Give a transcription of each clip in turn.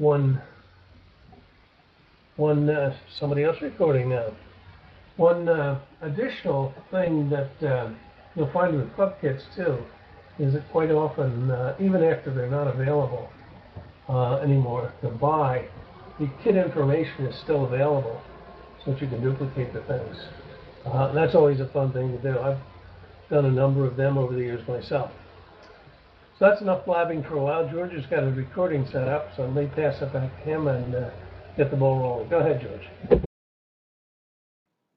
one, one, uh, somebody else recording now. One uh, additional thing that uh, you'll find with club kits too is that quite often, uh, even after they're not available uh, anymore to buy, the kit information is still available so that you can duplicate the things. Uh, that's always a fun thing to do. I've done a number of them over the years myself. So that's enough blabbing for a while. George has got a recording set up, so I may pass it back to him and uh, get the ball rolling. Go ahead, George.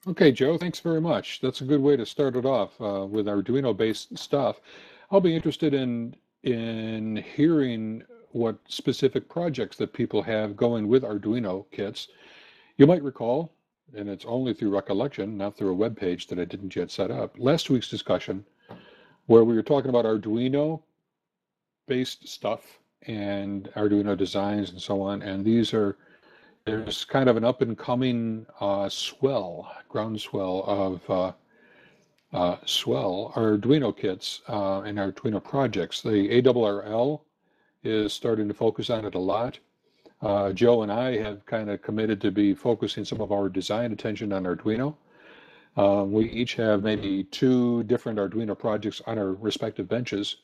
Okay, Joe, thanks very much. That's a good way to start it off uh, with Arduino-based stuff. I'll be interested in in hearing what specific projects that people have going with Arduino kits. You might recall, and it's only through recollection, not through a web page that I didn't yet set up, last week's discussion where we were talking about Arduino based stuff and Arduino designs and so on. And these are, there's kind of an up and coming uh, swell, groundswell of uh, uh, swell Arduino kits uh, and Arduino projects. The ARRL is starting to focus on it a lot. Uh, Joe and I have kind of committed to be focusing some of our design attention on Arduino. Uh, we each have maybe two different Arduino projects on our respective benches.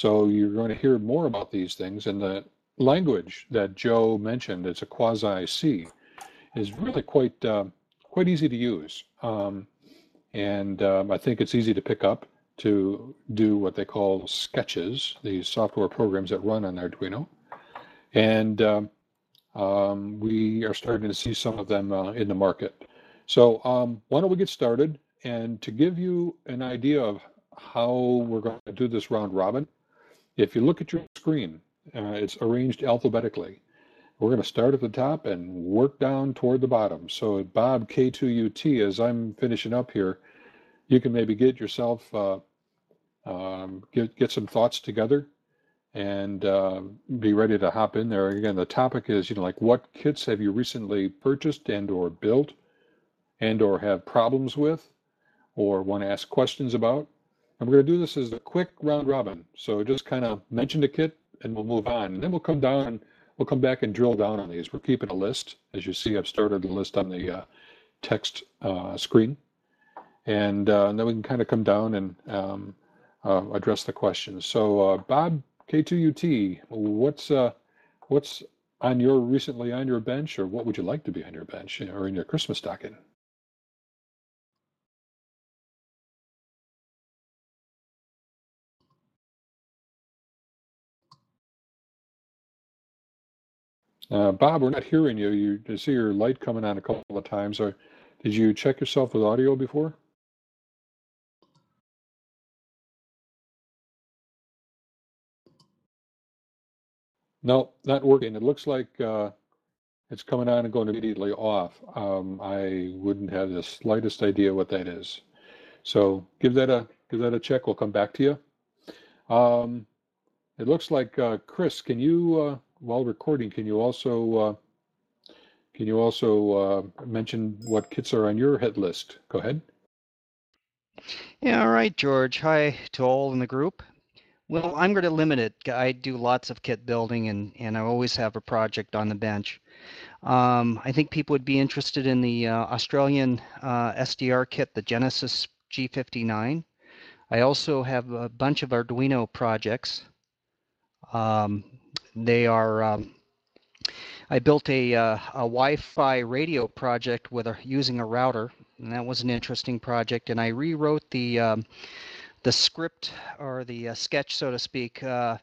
So you're going to hear more about these things. And the language that Joe mentioned, it's a quasi C, is really quite uh, quite easy to use. Um, and um, I think it's easy to pick up to do what they call sketches, these software programs that run on Arduino. And um, um, we are starting to see some of them uh, in the market. So um, why don't we get started? And to give you an idea of how we're going to do this round robin, if you look at your screen, uh, it's arranged alphabetically. We're going to start at the top and work down toward the bottom. So Bob K2UT, as I'm finishing up here, you can maybe get yourself, uh, um, get, get some thoughts together and uh, be ready to hop in there. Again, the topic is, you know, like what kits have you recently purchased and or built and or have problems with or want to ask questions about. And we're going to do this as a quick round robin. So just kind of mention the kit and we'll move on. And then we'll come down and we'll come back and drill down on these. We're keeping a list. As you see, I've started the list on the uh, text uh, screen. And, uh, and, then we can kind of come down and um, uh, address the questions. So uh, Bob K2UT, what's uh, what's on your recently on your bench, or what would you like to be on your bench or in your Christmas stocking? Uh, Bob, we're not hearing you. You, you see your light coming on a couple of times. Or did you check yourself with audio before? No, not working. It looks like uh, it's coming on and going immediately off. Um, I wouldn't have the slightest idea what that is. So give that a give that a check. We'll come back to you. Um, it looks like uh, Chris. Can you uh, while recording, can you also uh, can you also uh, mention what kits are on your hit list? Go ahead. Yeah, all right, George. Hi to all in the group. Well, I'm going to limit it. I do lots of kit building, and and I always have a project on the bench. Um, I think people would be interested in the uh, Australian uh, SDR kit, the Genesis G59. I also have a bunch of Arduino projects. Um, they are. Um, I built a, uh, a Wi-Fi radio project with a, using a router, and that was an interesting project. And I rewrote the um, the script or the uh, sketch, so to speak, uh,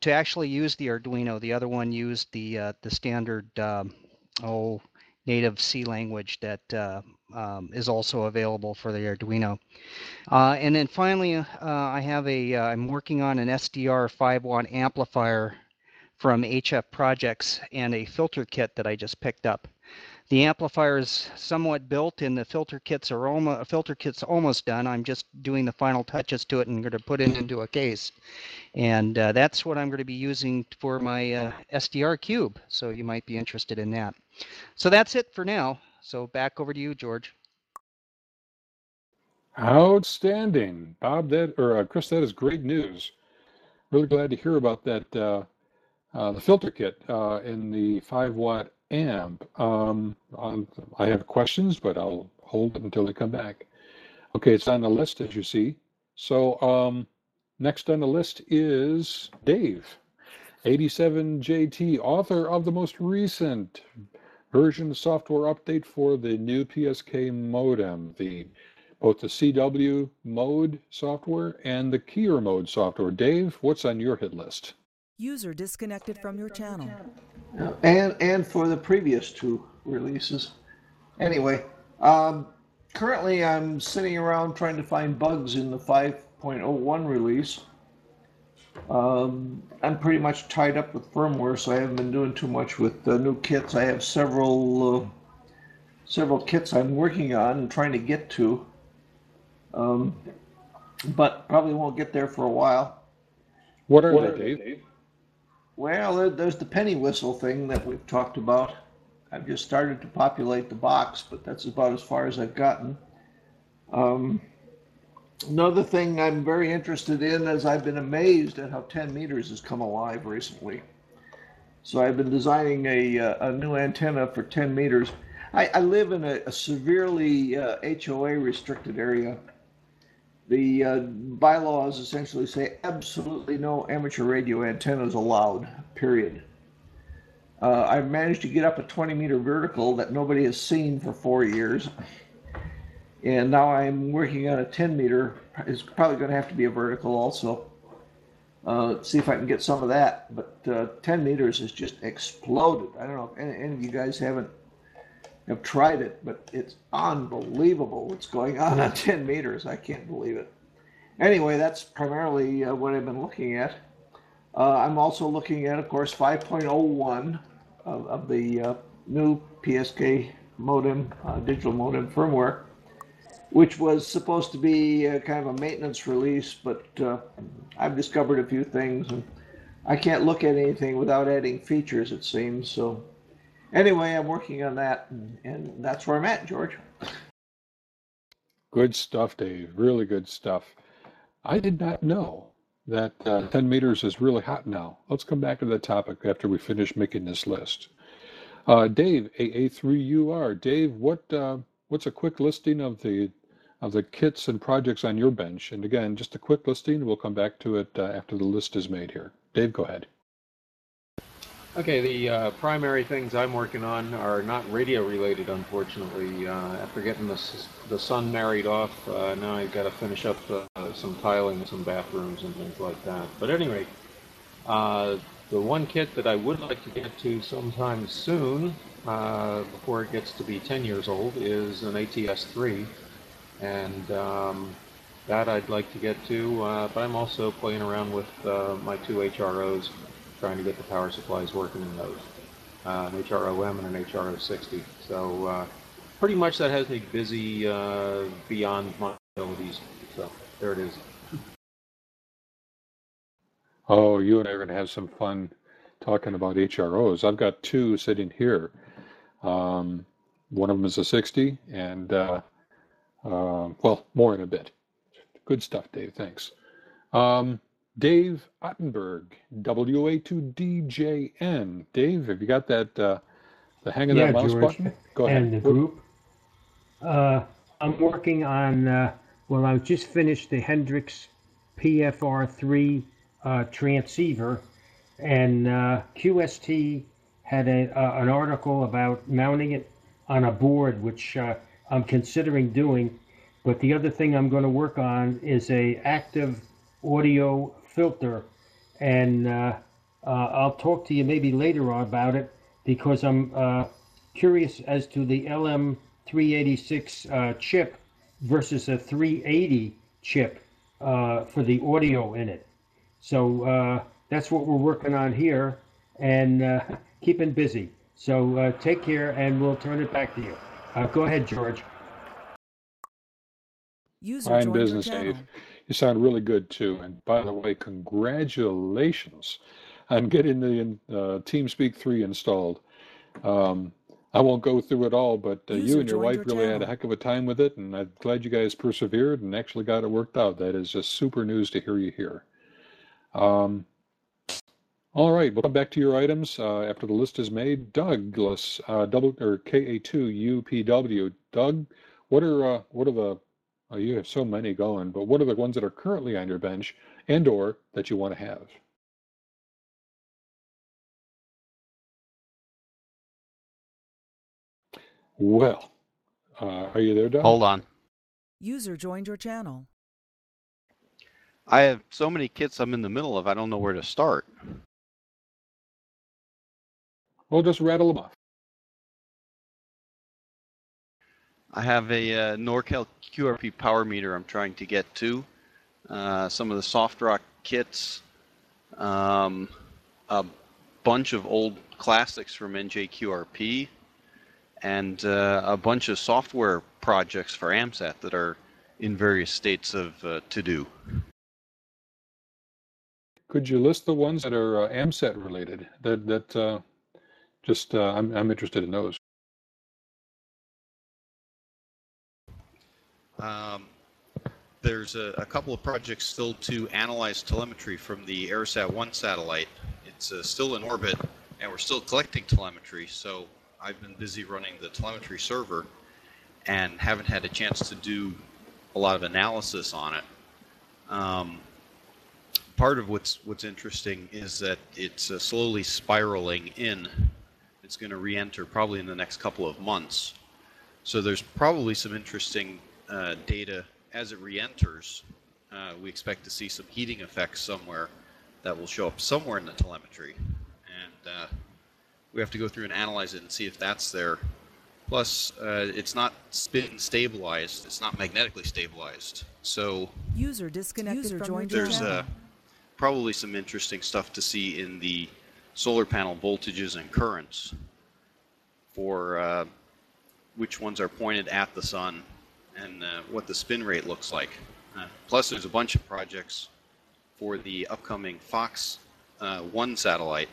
to actually use the Arduino. The other one used the uh, the standard um, oh native C language that uh, um, is also available for the Arduino. Uh, and then finally, I have a I'm working on an SDR 5 watt amplifier from HF Projects and a filter kit that I just picked up. The amplifier is somewhat built and the filter kits almost filter kit's almost done. I'm just doing the final touches to it and going to put it into a case. And uh, that's what I'm going to be using for my uh, SDR cube. So you might be interested in that. So that's it for now. So back over to you, George. Outstanding, Bob. That or uh, Chris, that is great news. Really glad to hear about that uh, the filter kit uh, in the 5 watt amp. Um, on, I have questions, but I'll hold it until they come back. Okay, it's on the list as you see. So um, next on the list is Dave, 87JT, author of the most recent version software update for the NUE PSK modem, the both the CW mode software and the keyer mode software. Dave, what's on your hit list? User disconnected from your channel. and and for the previous two releases. Anyway, um, currently I'm sitting around trying to find bugs in the 5.01 release. Um, I'm pretty much tied up with firmware, so I haven't been doing too much with the new kits. I have several uh, several kits I'm working on and trying to get to, um, but probably won't get there for a while. What are what they, Dave? Well, there's the penny whistle thing that we've talked about. I've just started to populate the box, but that's about as far as I've gotten. Um, another thing I'm very interested in is I've been amazed at how 10 meters has come alive recently. So I've been designing a, uh, a new antenna for 10 meters. I, I live in a, a severely uh, HOA restricted area the uh, bylaws essentially say absolutely no amateur radio antennas allowed, period. Uh, I've managed to get up a 20 meter vertical that nobody has seen for four years. And now I'm working on a 10 meter. It's probably going to have to be a vertical also. Uh, see if I can get some of that. But uh, 10 meters has just exploded. I don't know if any, any of you guys haven't have tried it, but it's unbelievable what's going on on 10 meters. I can't believe it. Anyway, that's primarily uh, what I've been looking at. Uh, I'm also looking at, of course, 5.01 of, of the uh, NUE PSK modem, uh, digital modem firmware, which was supposed to be kind of a maintenance release, but uh, I've discovered a few things, and I can't look at anything without adding features, it seems. So anyway, I'm working on that, and, and that's where I'm at, George. Good stuff, Dave. Really good stuff. I did not know that uh, 10 meters is really hot now. Let's come back to that topic after we finish making this list. Uh, Dave, AA3UR. Dave, what uh, what's a quick listing of the of the kits and projects on your bench? And again, just a quick listing. We'll come back to it uh, after the list is made here. Dave, go ahead. Okay, the uh, primary things I'm working on are not radio related, unfortunately. Uh, after getting the, the son married off, uh, now I've got to finish up uh, some tiling in some bathrooms and things like that. But anyway, uh, the one kit that I would like to get to sometime soon, uh, before it gets to be 10 years old, is an ATS-3. And um, that I'd like to get to, but I'm also playing around with my two HROs trying to get the power supplies working in those. Uh, an HROM and an HRO60. So uh, pretty much that has me busy uh, beyond my abilities. So there it is. Oh, you and I are going to have some fun talking about HROs. I've got two sitting here. Um, one of them is a 60, and uh, uh, well, more in a bit. Good stuff, Dave. Thanks. Um, Dave Ottenberg, WA2DJN. Dave, have you got that, uh, the hang of yeah, that mouse George, button? Go ahead. And the group. Uh, I'm working on, uh, well, I just finished the Hendricks PFR3 uh, transceiver, and uh, QST had a, uh, an article about mounting it on a board, which I'm considering doing. But the other thing I'm going to work on is a active audio filter, and uh, uh, I'll talk to you maybe later on about it because I'm uh, curious as to the LM386 uh, chip versus a 380 chip uh, for the audio in it. So uh, that's what we're working on here and keeping busy. So take care, and we'll turn it back to you. go ahead, George. User Fine business, Dave. You sound really good too. And by the way, congratulations on getting the uh, TeamSpeak 3 installed. Um, I won't go through it all, but uh, you and your wife your really had a heck of a time with it, and I'm glad you guys persevered and actually got it worked out. That is just super news to hear you here. Um, All right, we'll come back to your items uh, after the list is made. Douglas, uh, double or KA2 UPW. Doug, what are uh, what are the? Oh, you have so many going, but what are the ones that are currently on your bench and/or that you want to have? Well, uh, are you there, Doug? Hold on. User joined your channel. I have so many kits I'm in the middle of, I don't know where to start. Well, just rattle them off. I have a uh, Norcal QRP power meter I'm trying to get to. Uh, some of the Softrock kits. Um, a bunch of old classics from NJQRP. And uh, a bunch of software projects for AMSAT that are in various states of uh, to do. Could you list the ones that are uh, AMSAT related? That that uh, just I'm I'm interested in those. Um, there's a, a, couple of projects still to analyze telemetry from the ARISSat 1 satellite. It's uh, still in orbit, and we're still collecting telemetry. So I've been busy running the telemetry server, and haven't had a chance to do a lot of analysis on it. Um, part of what's what's interesting is that it's uh, slowly spiraling in. It's going to re-enter probably in the next couple of months. So there's probably some interesting uh, data as it re-enters. Uh, we expect to see some heating effects somewhere that will show up somewhere in the telemetry, and uh, we have to go through and analyze it and see if that's there. Plus, uh, it's not spin stabilized; it's not magnetically stabilized. So user disconnected user from there's uh, probably some interesting stuff to see in the solar panel voltages and currents for uh, which ones are pointed at the sun and uh, what the spin rate looks like. Uh, plus, there's a bunch of projects for the upcoming Fox uh, 1 satellite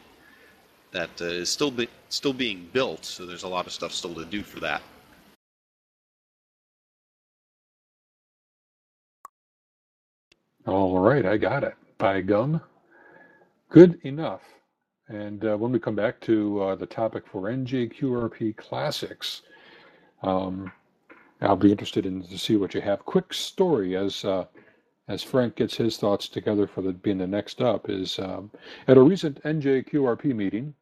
that uh, is still be still being built, so there's a lot of stuff still to do for that. All right, I got it. By gum. Good enough. And uh, when we come back to uh, the topic for NJQRP Classics, um, I'll be interested in to see what you have. Quick story as uh, as Frank gets his thoughts together for the being the next up is um, at a recent NJQRP meeting,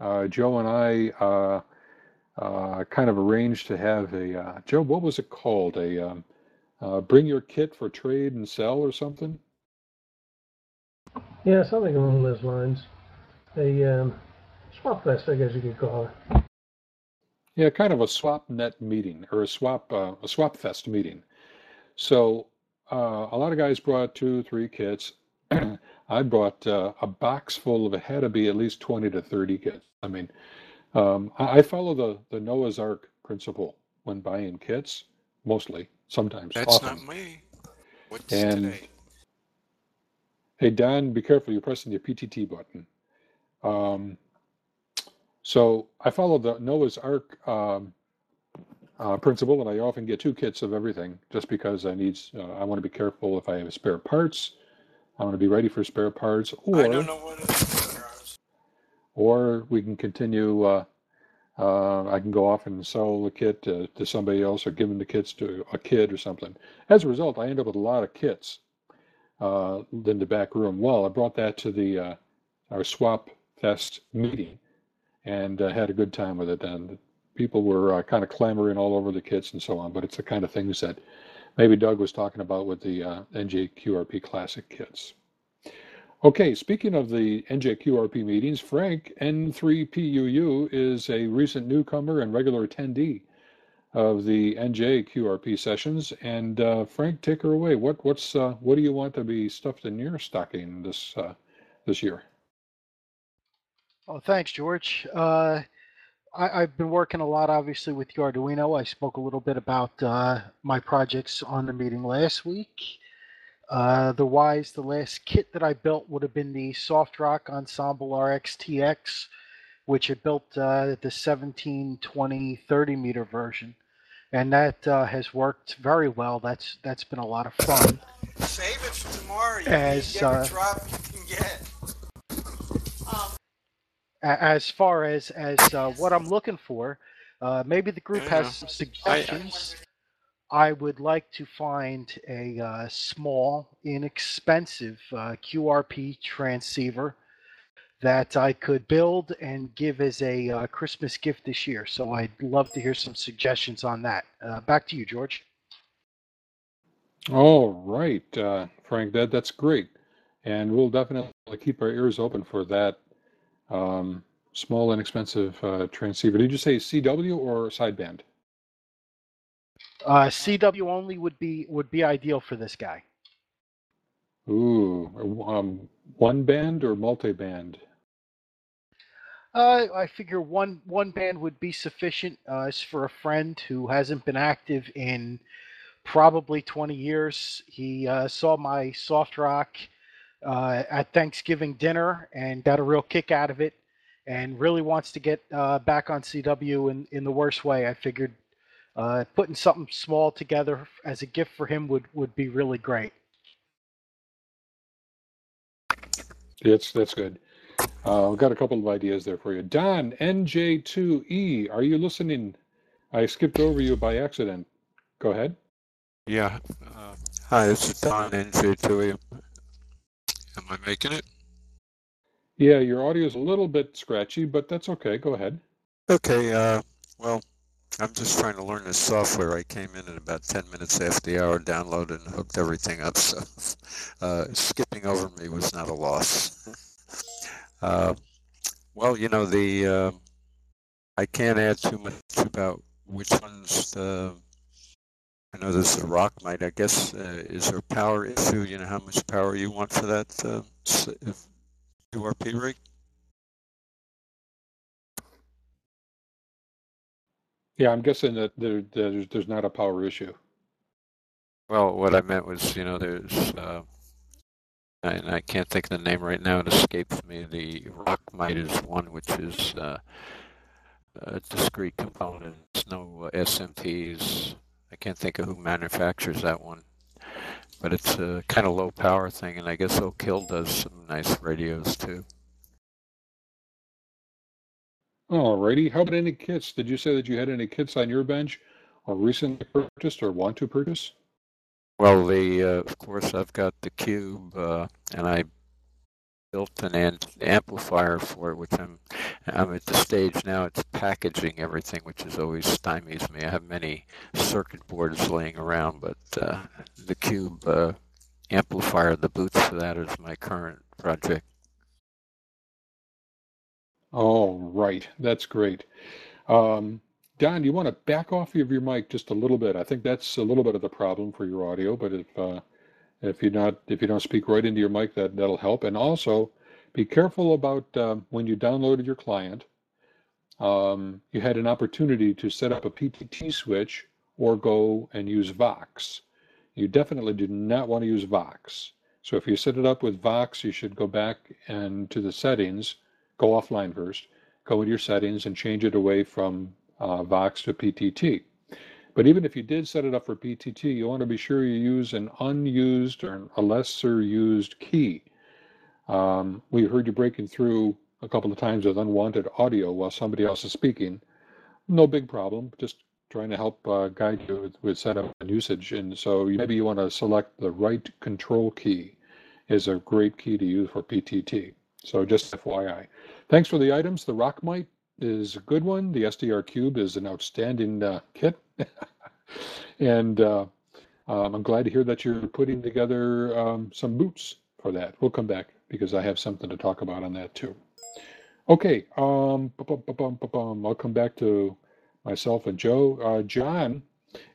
uh, Joe and I uh, uh, kind of arranged to have a uh, Joe. What was it called? A um, uh, bring your kit for trade and sell or something? Yeah, something along those lines. A um, swap fest, I guess you could call it. Yeah, kind of a swap net meeting or a swap uh, a swap fest meeting. So uh, a lot of guys brought two, three kits. I brought uh, a box full of it had to be at least twenty to thirty kits. I mean, um, I, I, follow the the Noah's Ark principle when buying kits, mostly, sometimes. That's often. not me. What's and, today? Hey Don, be careful! You're pressing the PTT button. Um, so I follow the Noah's Ark um, uh, principle, and I often get two kits of everything just because I need. Uh, I want to be careful if I have spare parts. I want to be ready for spare parts, or I don't know what it is. or we can continue. Uh, uh, I can go off and sell the kit to, to somebody else, or give them the kits to a kid or something. As a result, I end up with a lot of kits uh, in the back room. Well, I brought that to the uh, our swap fest meeting and uh, had a good time with it. And people were uh, kind of clamoring all over the kits and so on. But it's the kind of things that maybe Doug was talking about with the uh, NJQRP Classic kits. Okay, speaking of the NJQRP meetings, Frank N3PUU is a recent newcomer and regular attendee of the NJQRP sessions. And uh, Frank, take her away. What what's uh, what do you want to be stuffed in your stocking this uh, this year? Oh, thanks, George. Uh, I, have been working a lot, obviously, with the Arduino. I spoke a little bit about uh, my projects on the meeting last week. Uh, otherwise, the last kit that I built would have been the Soft Rock Ensemble RXTX, which I built uh, the 17, 20, 30 meter version. And that uh, has worked very well. That's That's been a lot of fun. Save it for tomorrow. You As, uh, drop you can get. a- as far as as uh, what I'm looking for, uh, maybe the group Yeah. has some suggestions. I would like to find a uh, small, inexpensive uh, QRP transceiver that I could build and give as a uh, Christmas gift this year. So I'd love to hear some suggestions on that. Uh, back to you, George. All right, uh, Frank, that that's great, and we'll definitely keep our ears open for that um, small, inexpensive uh, transceiver. Did you say CW or sideband? Uh, CW only would be would be ideal for this guy. Ooh, um, one band or multi-band? Uh, I figure one one band would be sufficient. Uh, for a friend who hasn't been active in probably 20 years. He uh, saw my soft rock uh, at Thanksgiving dinner and got a real kick out of it, and really wants to get uh, back on CW in in the worst way. I figured uh, putting something small together as a gift for him would would be really great. That's that's good. Uh, I've got a couple of ideas there for you. Don NJ2E, are you listening? I skipped over you by accident. Go ahead. Yeah. Uh, hi, this is Don NJ2E. Am I making it? Yeah, your audio is a little bit scratchy, but that's okay. Go ahead. Okay. Uh, well, I'm just trying to learn this software. I came in at about 10 minutes after the hour, downloaded and hooked everything up. So uh, skipping over me was not a loss. uh, well, you know, the uh, I can't add too much about which ones the. I know this is a rock might. I guess uh, is there a power issue? You know how much power you want for that uh, URP rig? Yeah, I'm guessing that there, there's there's not a power issue. Well, what I meant was, you know, there's, uh, and I can't think of the name right now. It escapes me. The Rockmite is one, which is uh, a discrete component. It's no uh, SMTs. I can't think of who manufactures that one, but it's a kind of low power thing, and I guess Oak Hill does some nice radios too. Alrighty. How about any kits? Did you say that you had any kits on your bench, or recently purchased, or want to purchase? Well, the uh, of course I've got the Cube, uh, and I built an amplifier for it, which I'm I'm at the stage now. It's packaging everything, which is always stymies me. I have many circuit boards laying around, but uh, the Cube uh, amplifier, the boots for that is my current project. All right, that's great. Um, Don, you want to back off of your mic just a little bit? I think that's a little bit of the problem for your audio. But if uh, if you're not if you don't speak right into your mic, that that'll help. And also, be careful about um, when you downloaded your client. Um, you had an opportunity to set up a PTT switch or go and use Vox. You definitely do not want to use Vox. So if you set it up with Vox, you should go back and to the settings go offline first, go into your settings and change it away from uh, Vox to PTT. But even if you did set it up for PTT, you want to be sure you use an unused or a lesser used key. Um, we heard you breaking through a couple of times with unwanted audio while somebody else is speaking. No big problem, just trying to help uh, guide you with, with setup and usage. And so maybe you want to select the right control key is a great key to use for PTT. So just FYI. Thanks for the items. The rock Rockmite is a good one. The SDR Cube is an outstanding uh, kit. and uh, um, I'm glad to hear that you're putting together um, some boots for that. We'll come back because I have something to talk about on that too. Okay, um. I'll come back to myself and Joe. Uh, John,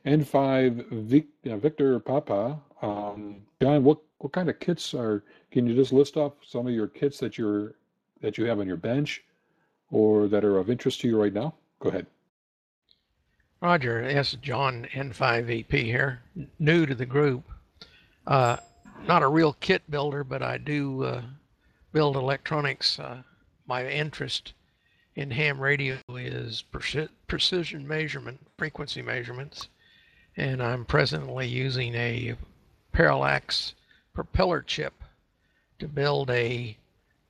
N5 Vic, uh, Victor Papa. Um, John, what what kind of kits are? Can you just list off some of your kits that you're that you have on your bench, or that are of interest to you right now? Go ahead. Roger, yes, John N5VP here, new to the group. Uh, not a real kit builder, but I do uh, build electronics. Uh, my interest in ham radio is preci- precision measurement, frequency measurements, and I'm presently using a parallax propeller chip to build a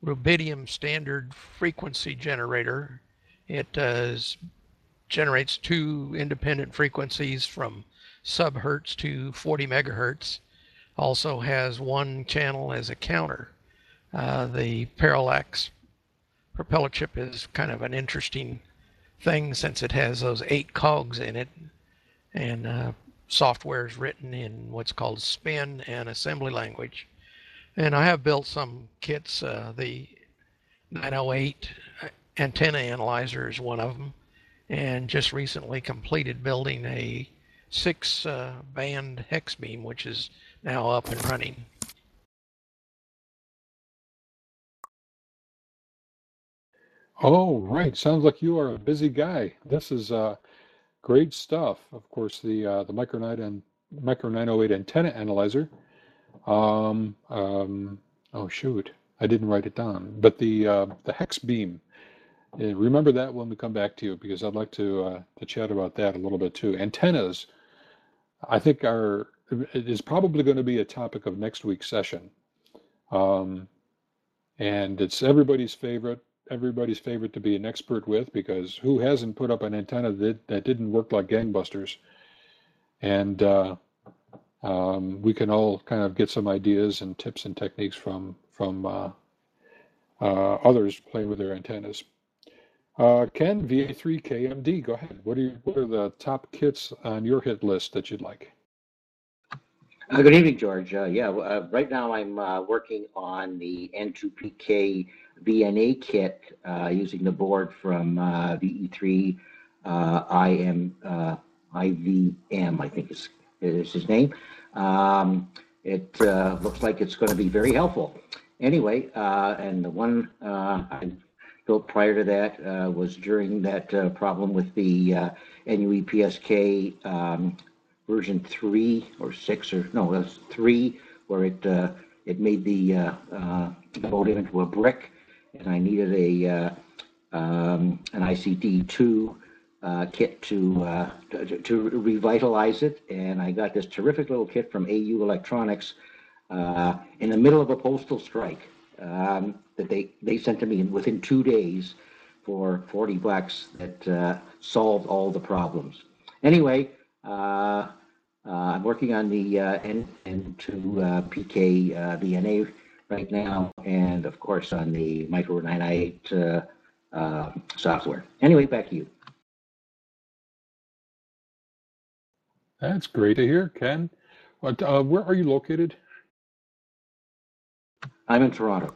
rubidium standard frequency generator. It does generates two independent frequencies from subhertz to 40 megahertz. Also has one channel as a counter. Uh, the parallax propeller chip is kind of an interesting thing since it has those eight cogs in it, and uh, software is written in what's called spin and assembly language. And I have built some kits. Uh, the 908 antenna analyzer is one of them, and just recently completed building a six uh, band hex beam, which is now up and running. Oh, right. Sounds like you are a busy guy. This is uh, great stuff. Of course, the uh, the Micro 9 and Micro 908 antenna analyzer. Um, um, oh shoot, I didn't write it down. But the uh, the hex beam. Uh, remember that when we come back to you because I'd like to uh, to chat about that a little bit too. Antennas, I think are it is probably going to be a topic of next week's session. Um, and it's everybody's favorite everybody's favorite to be an expert with because who hasn't put up an antenna that, that didn't work like gangbusters? And uh, um, we can all kind of get some ideas and tips and techniques from from uh, uh, others playing with their antennas. Uh, Ken, VA3KMD, go ahead. What are you, what are the top kits on your hit list that you'd like? Uh, good evening, George. Uh, yeah, uh, right now I'm uh, working on the N2PK VNA kit uh, using the board from uh, VE3 IM, IVM, I think is, is his name. Um, it uh, looks like it's going to be very helpful. Anyway, uh, and the one uh, I built prior to that uh was during that problem with the NUE PSK um, version three or six or no, it was three, where it uh, it made the uh, uh, modem into a brick, and I needed a uh, um, an ICD two uh, kit to, uh, to, to revitalize it, and I got this terrific little kit from AU Electronics uh, in the middle of a postal strike um, that they they sent to me within two days for 40 bucks that uh, solved all the problems. Anyway, uh, uh, I'm working on the N N2 PK VNA right now, and of course on the Micro 998 software. Anyway, back to you. That's great to hear, Ken. What, uh, where are you located? I'm in Toronto.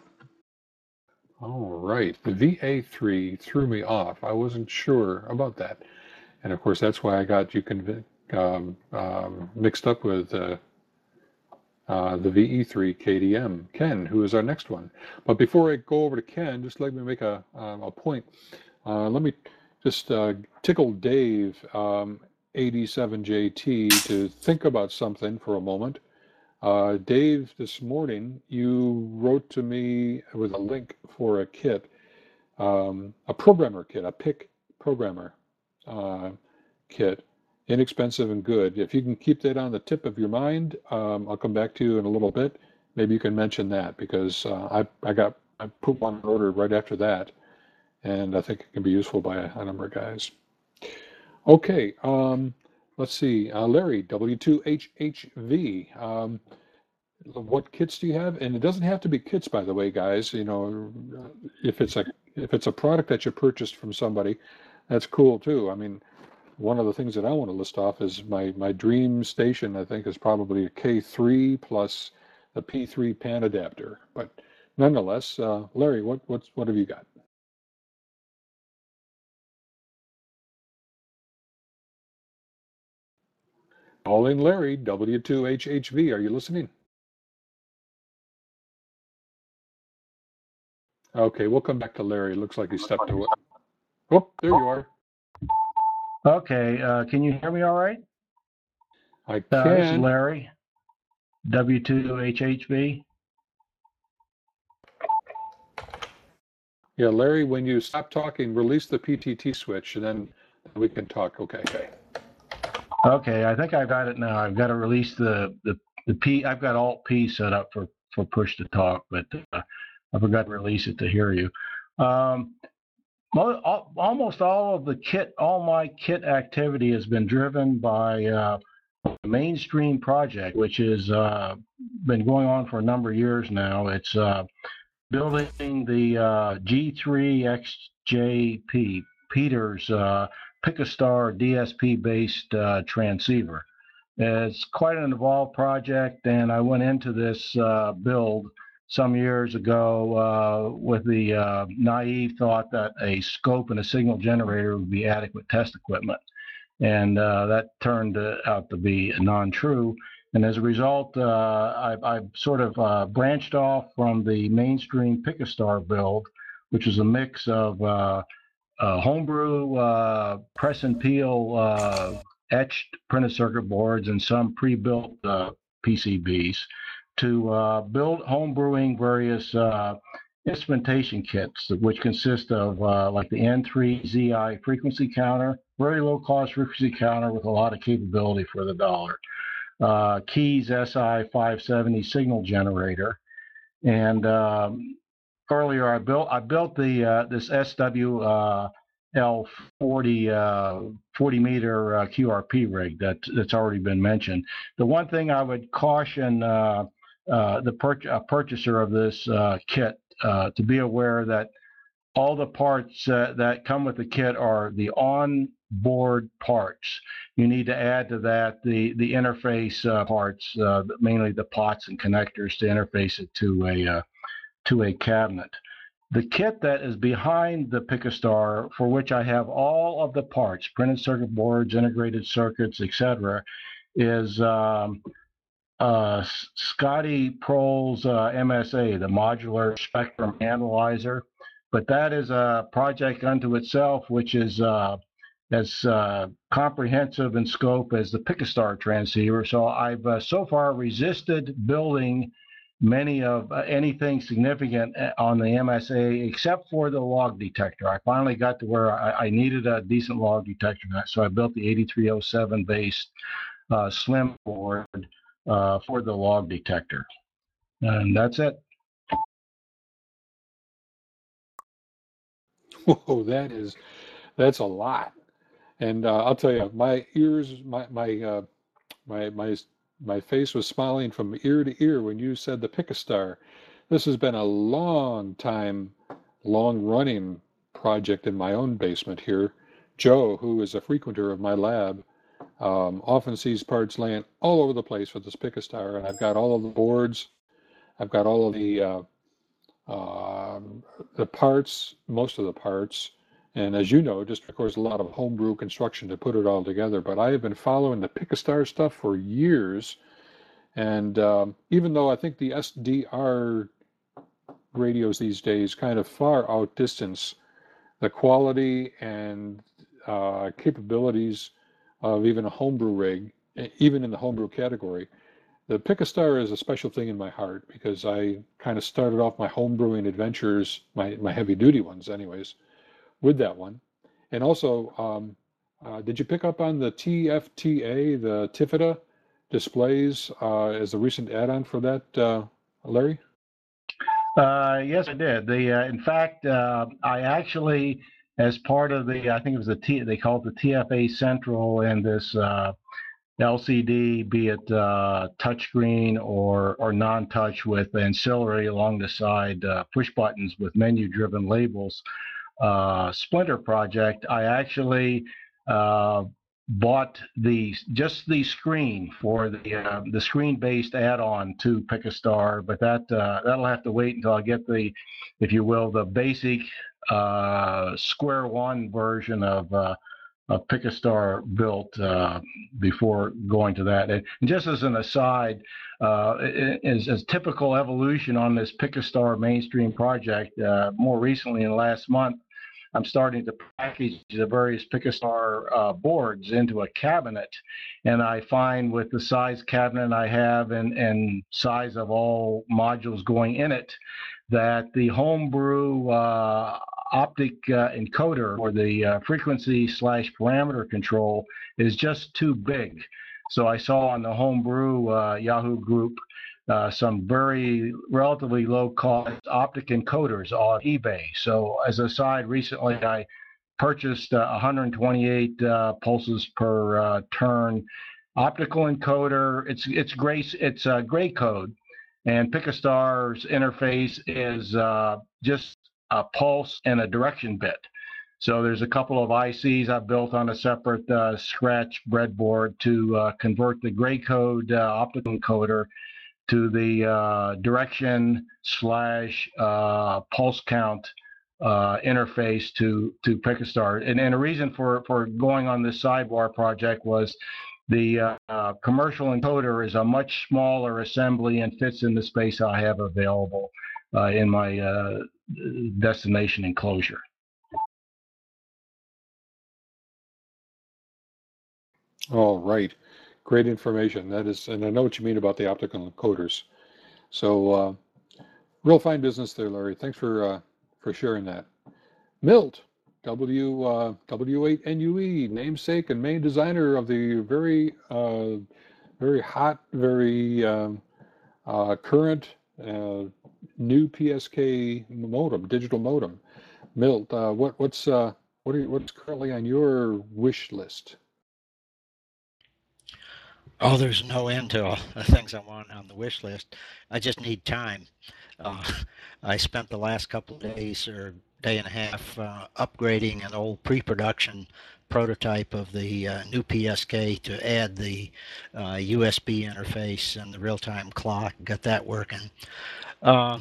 All right. The VA3 threw me off. I wasn't sure about that. And of course, that's why I got you convinced um, um, mixed up with uh, uh, the VE3 KDM. Ken, who is our next one. But before I go over to Ken, just let me make a, um, a point. Uh, let me just uh, tickle Dave, 87JT, um, to think about something for a moment. Uh, Dave, this morning, you wrote to me with a link for a kit, um, a programmer kit, a PIC programmer uh, kit inexpensive and good. If you can keep that on the tip of your mind, um, I'll come back to you in a little bit. Maybe you can mention that because uh, I, I got I put one order right after that, and I think it can be useful by a, a number of guys. Okay, um, let's see. Uh, Larry, W2HHV. Um, what kits do you have? And it doesn't have to be kits, by the way, guys. You know, if it's a if it's a product that you purchased from somebody, that's cool too. I mean, one of the things that I want to list off is my, my dream station, I think, is probably a K3 plus a P3 pan adapter. But nonetheless, uh, Larry, what, what's, what have you got? Calling Larry, W2HHV. Are you listening? Okay, we'll come back to Larry. Looks like he stepped away. Oh, there you are. Okay, uh, can you hear me all right? I Uh, this is can. Larry, W2HHV. Yeah, Larry, when you stop talking, release the PTT switch and then we can talk. Okay. Okay, I think I've got it now. I've got to release the, the, the P, I've got Alt P set up for, for push to talk, but uh, I forgot to release it to hear you. Um, almost all of the kit, all my kit activity has been driven by uh, the mainstream project, which has uh, been going on for a number of years now. It's uh, building the uh, G3XJP Peters uh, Picastar DSP-based uh, transceiver. It's quite an involved project, and I went into this uh, build some years ago uh, with the uh, naive thought that a scope and a signal generator would be adequate test equipment. And uh, that turned out to be non-true. And as a result, uh, I've, I've, sort of uh, branched off from the mainstream Picastar build, which is a mix of uh, homebrew, press and peel etched printed circuit boards and some pre-built PCBs to uh, build home brewing various uh, instrumentation kits, which consist of uh, like the N3ZI frequency counter, very low cost frequency counter with a lot of capability for the dollar. Uh, Keys SI570 signal generator, and um, earlier I built I built the uh, this SWL uh, L40 uh, 40 meter uh, QRP rig that that's already been mentioned. The one thing I would caution uh, uh, the pur- purchaser of this uh, kit uh, to be aware that all the parts that come with the kit are the on-board parts. You need to add to that the the interface parts, mainly the pots and connectors to interface it to a to a cabinet. The kit that is behind the Picastar, for which I have all of the parts, printed circuit boards, integrated circuits, etc., is um, uh, Scotty Sprowls' uh, MSA, the Modular Spectrum Analyzer, but that is a project unto itself, which is uh, as uh, comprehensive in scope as the Picastar transceiver. So I've uh, so far resisted building many of uh, anything significant on the MSA except for the log detector. I finally got to where I, I needed a decent log detector, so I built the 8307 based slim board uh, for the log detector. And that's it. Whoa, that is, that's a lot. And uh, I'll tell you, my ears, my my uh, my my my face was smiling from ear to ear when you said the Picastar. This has been a long time, long running project in my own basement here. Joe, who is a frequenter of my lab, um, often sees parts laying all over the place with this Picastar, and I've got all of the boards, I've got all of the uh, uh, the parts, most of the parts, and as you know, just requires a lot of homebrew construction to put it all together. But I have been following the Picastar stuff for years, and um, even though I think the SDR radios these days kind of far outdistance the quality and uh, capabilities of even a homebrew rig, even in the homebrew category. The Picastar is a special thing in my heart because I kind of started off my homebrewing adventures, my, my heavy duty ones, anyways, with that one. And also, um, uh, did you pick up on the TFTA, the Tifida displays, uh, as a recent add on for that, uh, Larry? Uh, yes, I did. The uh, in fact, uh, I actually as part of the, I think it was the T, they call it the TFA Central and this LCD, be it touchscreen or or non-touch with ancillary along the side push buttons with menu-driven labels. Uh, Splinter project. I actually uh, bought the just the screen for the uh, the screen-based add-on to Picastar, but that uh, that'll have to wait until I get the, if you will, the basic uh, square one version of uh, of Picastar built before going to that. And just as an aside, as, as typical evolution on this Picastar mainstream project, more recently in the last month, I'm starting to package the various Picastar uh, boards into a cabinet. And I find with the size cabinet I have and, and size of all modules going in it, that the homebrew uh, optic uh, encoder or the uh, frequency slash parameter control is just too big. So I saw on the homebrew uh, Yahoo group uh, some very relatively low cost optic encoders on eBay. So as a side, recently I purchased uh, 128 uh, pulses per uh, turn optical encoder. It's it's gray it's gray code, and Picastar's interface is uh, just a pulse and a direction bit. So there's a couple of ICs I've built on a separate uh, scratch breadboard to uh, convert the gray code uh, optical encoder to the uh, direction slash uh, pulse count uh, interface to to Picastar. And, and a reason for for going on this sidebar project was the uh, commercial encoder is a much smaller assembly and fits in the space I have available uh, in my uh, destination enclosure. All right. Great information. That is, and I know what you mean about the optical encoders. So, uh, real fine business there, Larry. Thanks for uh, for sharing that. Milt, W uh, W8NUE, namesake and main designer of the very uh, very hot, very um, uh, current uh, NUE PSK modem, digital modem. Milt, uh, what what's uh, what are, what's currently on your wish list? Oh, there's no end to all the things I want on the wish list. I just need time. Uh, I spent the last couple of days or day and a half uh, upgrading an old pre-production prototype of the uh, NUE PSK to add the USB uh, interface and the real-time clock. Got that working. Uh,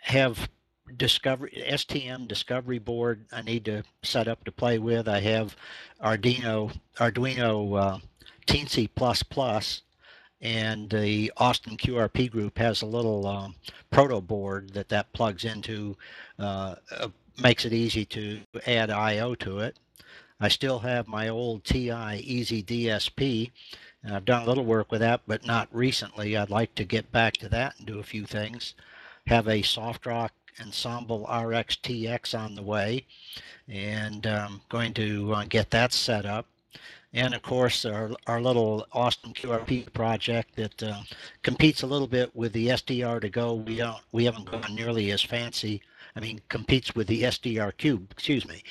have discovery STM discovery board I need to set up to play with. I have Arduino Arduino uh, Teensy Plus Plus, and the Austin QRP group has a little um, proto board that that plugs into, uh, uh, makes it easy to add I/O to it. I still have my old TI Easy DSP, and I've done a little work with that, but not recently. I'd like to get back to that and do a few things. Have a Softrock Ensemble RX-TX on the way, and I'm um, going to uh, get that set up and of course our, our little Austin QRP project that uh, competes a little bit with the SDR to go. We don't we haven't gone nearly as fancy. I mean, competes with the SDR Cube. Excuse me.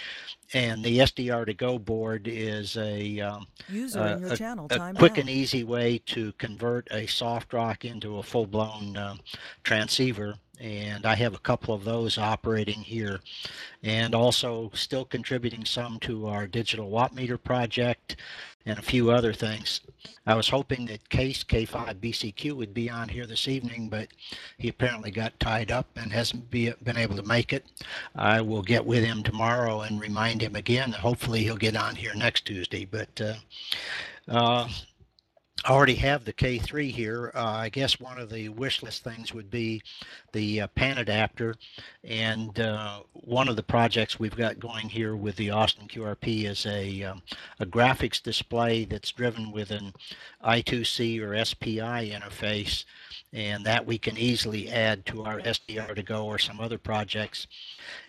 And the SDR to go board is a, um, User in your a, channel a quick out. and easy way to convert a soft rock into a full-blown um, transceiver and I have a couple of those operating here and also still contributing some to our digital watt meter project and a few other things. I was hoping that Kees K5 BCQ would be on here this evening, but he apparently got tied up and hasn't be, been able to make it. I will get with him tomorrow and remind him again. Hopefully he'll get on here next Tuesday, but uh, uh, I already have the K3 here. Uh, I guess one of the wish list things would be the uh, pan adapter. And uh, one of the projects we've got going here with the Austin QRP is a, um, a graphics display that's driven with an I2C or SPI interface and that we can easily add to our SDR to go or some other projects.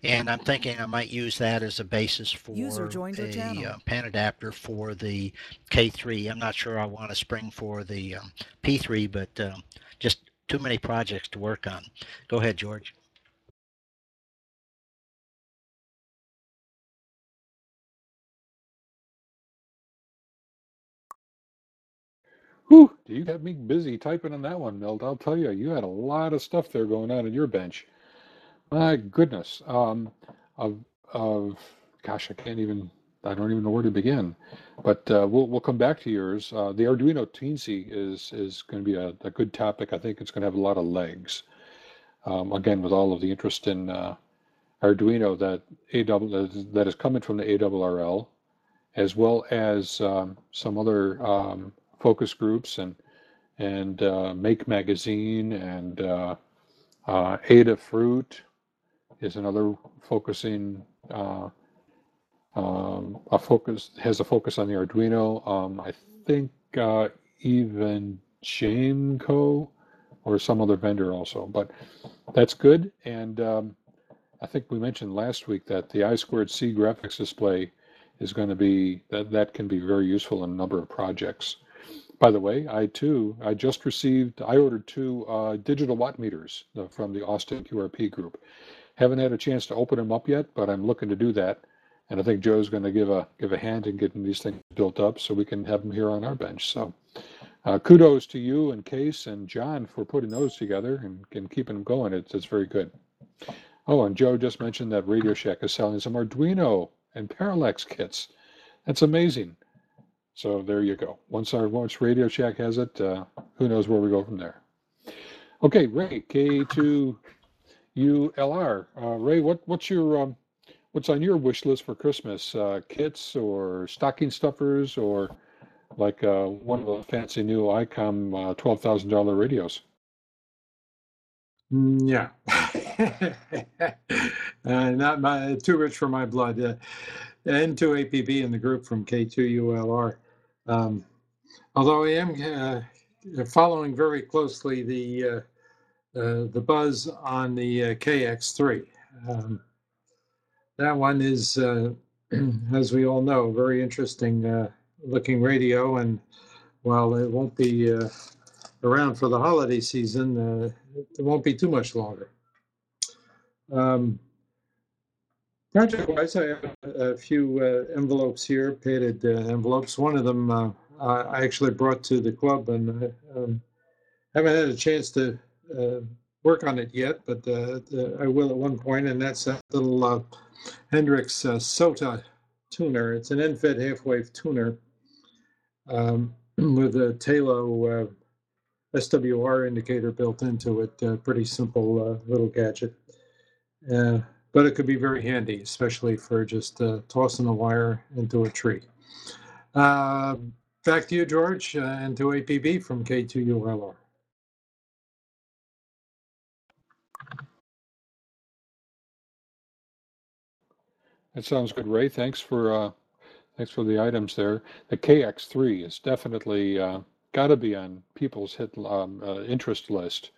And I'm thinking I might use that as a basis for User joined your a uh, pan adapter for the K3. I'm not sure I want a spring for the um, P3, but um, just too many projects to work on. Go ahead, George. Whew, you had me busy typing on that one, Milt. I'll tell you, you had a lot of stuff there going on in your bench. My goodness. Um, of, of, gosh, I can't even, I don't even know where to begin. But uh, we'll we'll come back to yours. Uh, the Arduino Teensy is is going to be a, a good topic. I think it's going to have a lot of legs. Um, again, with all of the interest in uh, Arduino that AW that is coming from the ARRL, as well as um, some other um, focus groups and and uh, Make Magazine and uh, uh, Adafruit is another focusing uh, um, a focus has a focus on the Arduino. Um, I think uh, even Jameco or some other vendor also, but that's good. And um, I think we mentioned last week that the I squared C graphics display is going to be that that can be very useful in a number of projects. By the way, I too, I just received, I ordered two uh, digital watt meters uh, from the Austin QRP group. Haven't had a chance to open them up yet, but I'm looking to do that. And I think Joe's going to give a give a hand in getting these things built up so we can have them here on our bench. So uh, kudos to you and Kees and John for putting those together and, and keeping them going. It's, it's very good. Oh, and Joe just mentioned that Radio Shack is selling some Arduino and Parallax kits. That's amazing. So there you go. Once our once Radio Shack has it, uh, who knows where we go from there. Okay, Ray, K2ULR. Uh, Ray, what what's your um, what's on your wish list for Christmas? Uh, kits or stocking stuffers or like uh, one of the fancy new ICOM uh, twelve thousand dollar radios? Mm, yeah. uh, not my too rich for my blood. Uh, N2APB in the group from K2ULR. Um, although I am uh, following very closely the uh, uh, the buzz on the uh, KX3. Um, that one is, uh, as we all know, very interesting uh, looking radio, and while it won't be around for the holiday season, it won't be too much longer. Um, Project-wise, I have a few uh, envelopes here, padded uh, envelopes. One of them uh, I actually brought to the club and I um, haven't had a chance to uh, work on it yet, but uh, I will at one point, and that's that little Hendricks SOTA tuner. It's an end-fed half-wave tuner um, with a Talo SWR indicator built into it. pretty simple little gadget but it could be very handy, especially for just uh, tossing a wire into a tree. Uh, back to you, George, uh, N2APB from K2ULR. That sounds good, Ray. Thanks for uh, thanks for the items there. The KX3 is definitely uh, got to be on people's hit um, uh, interest list.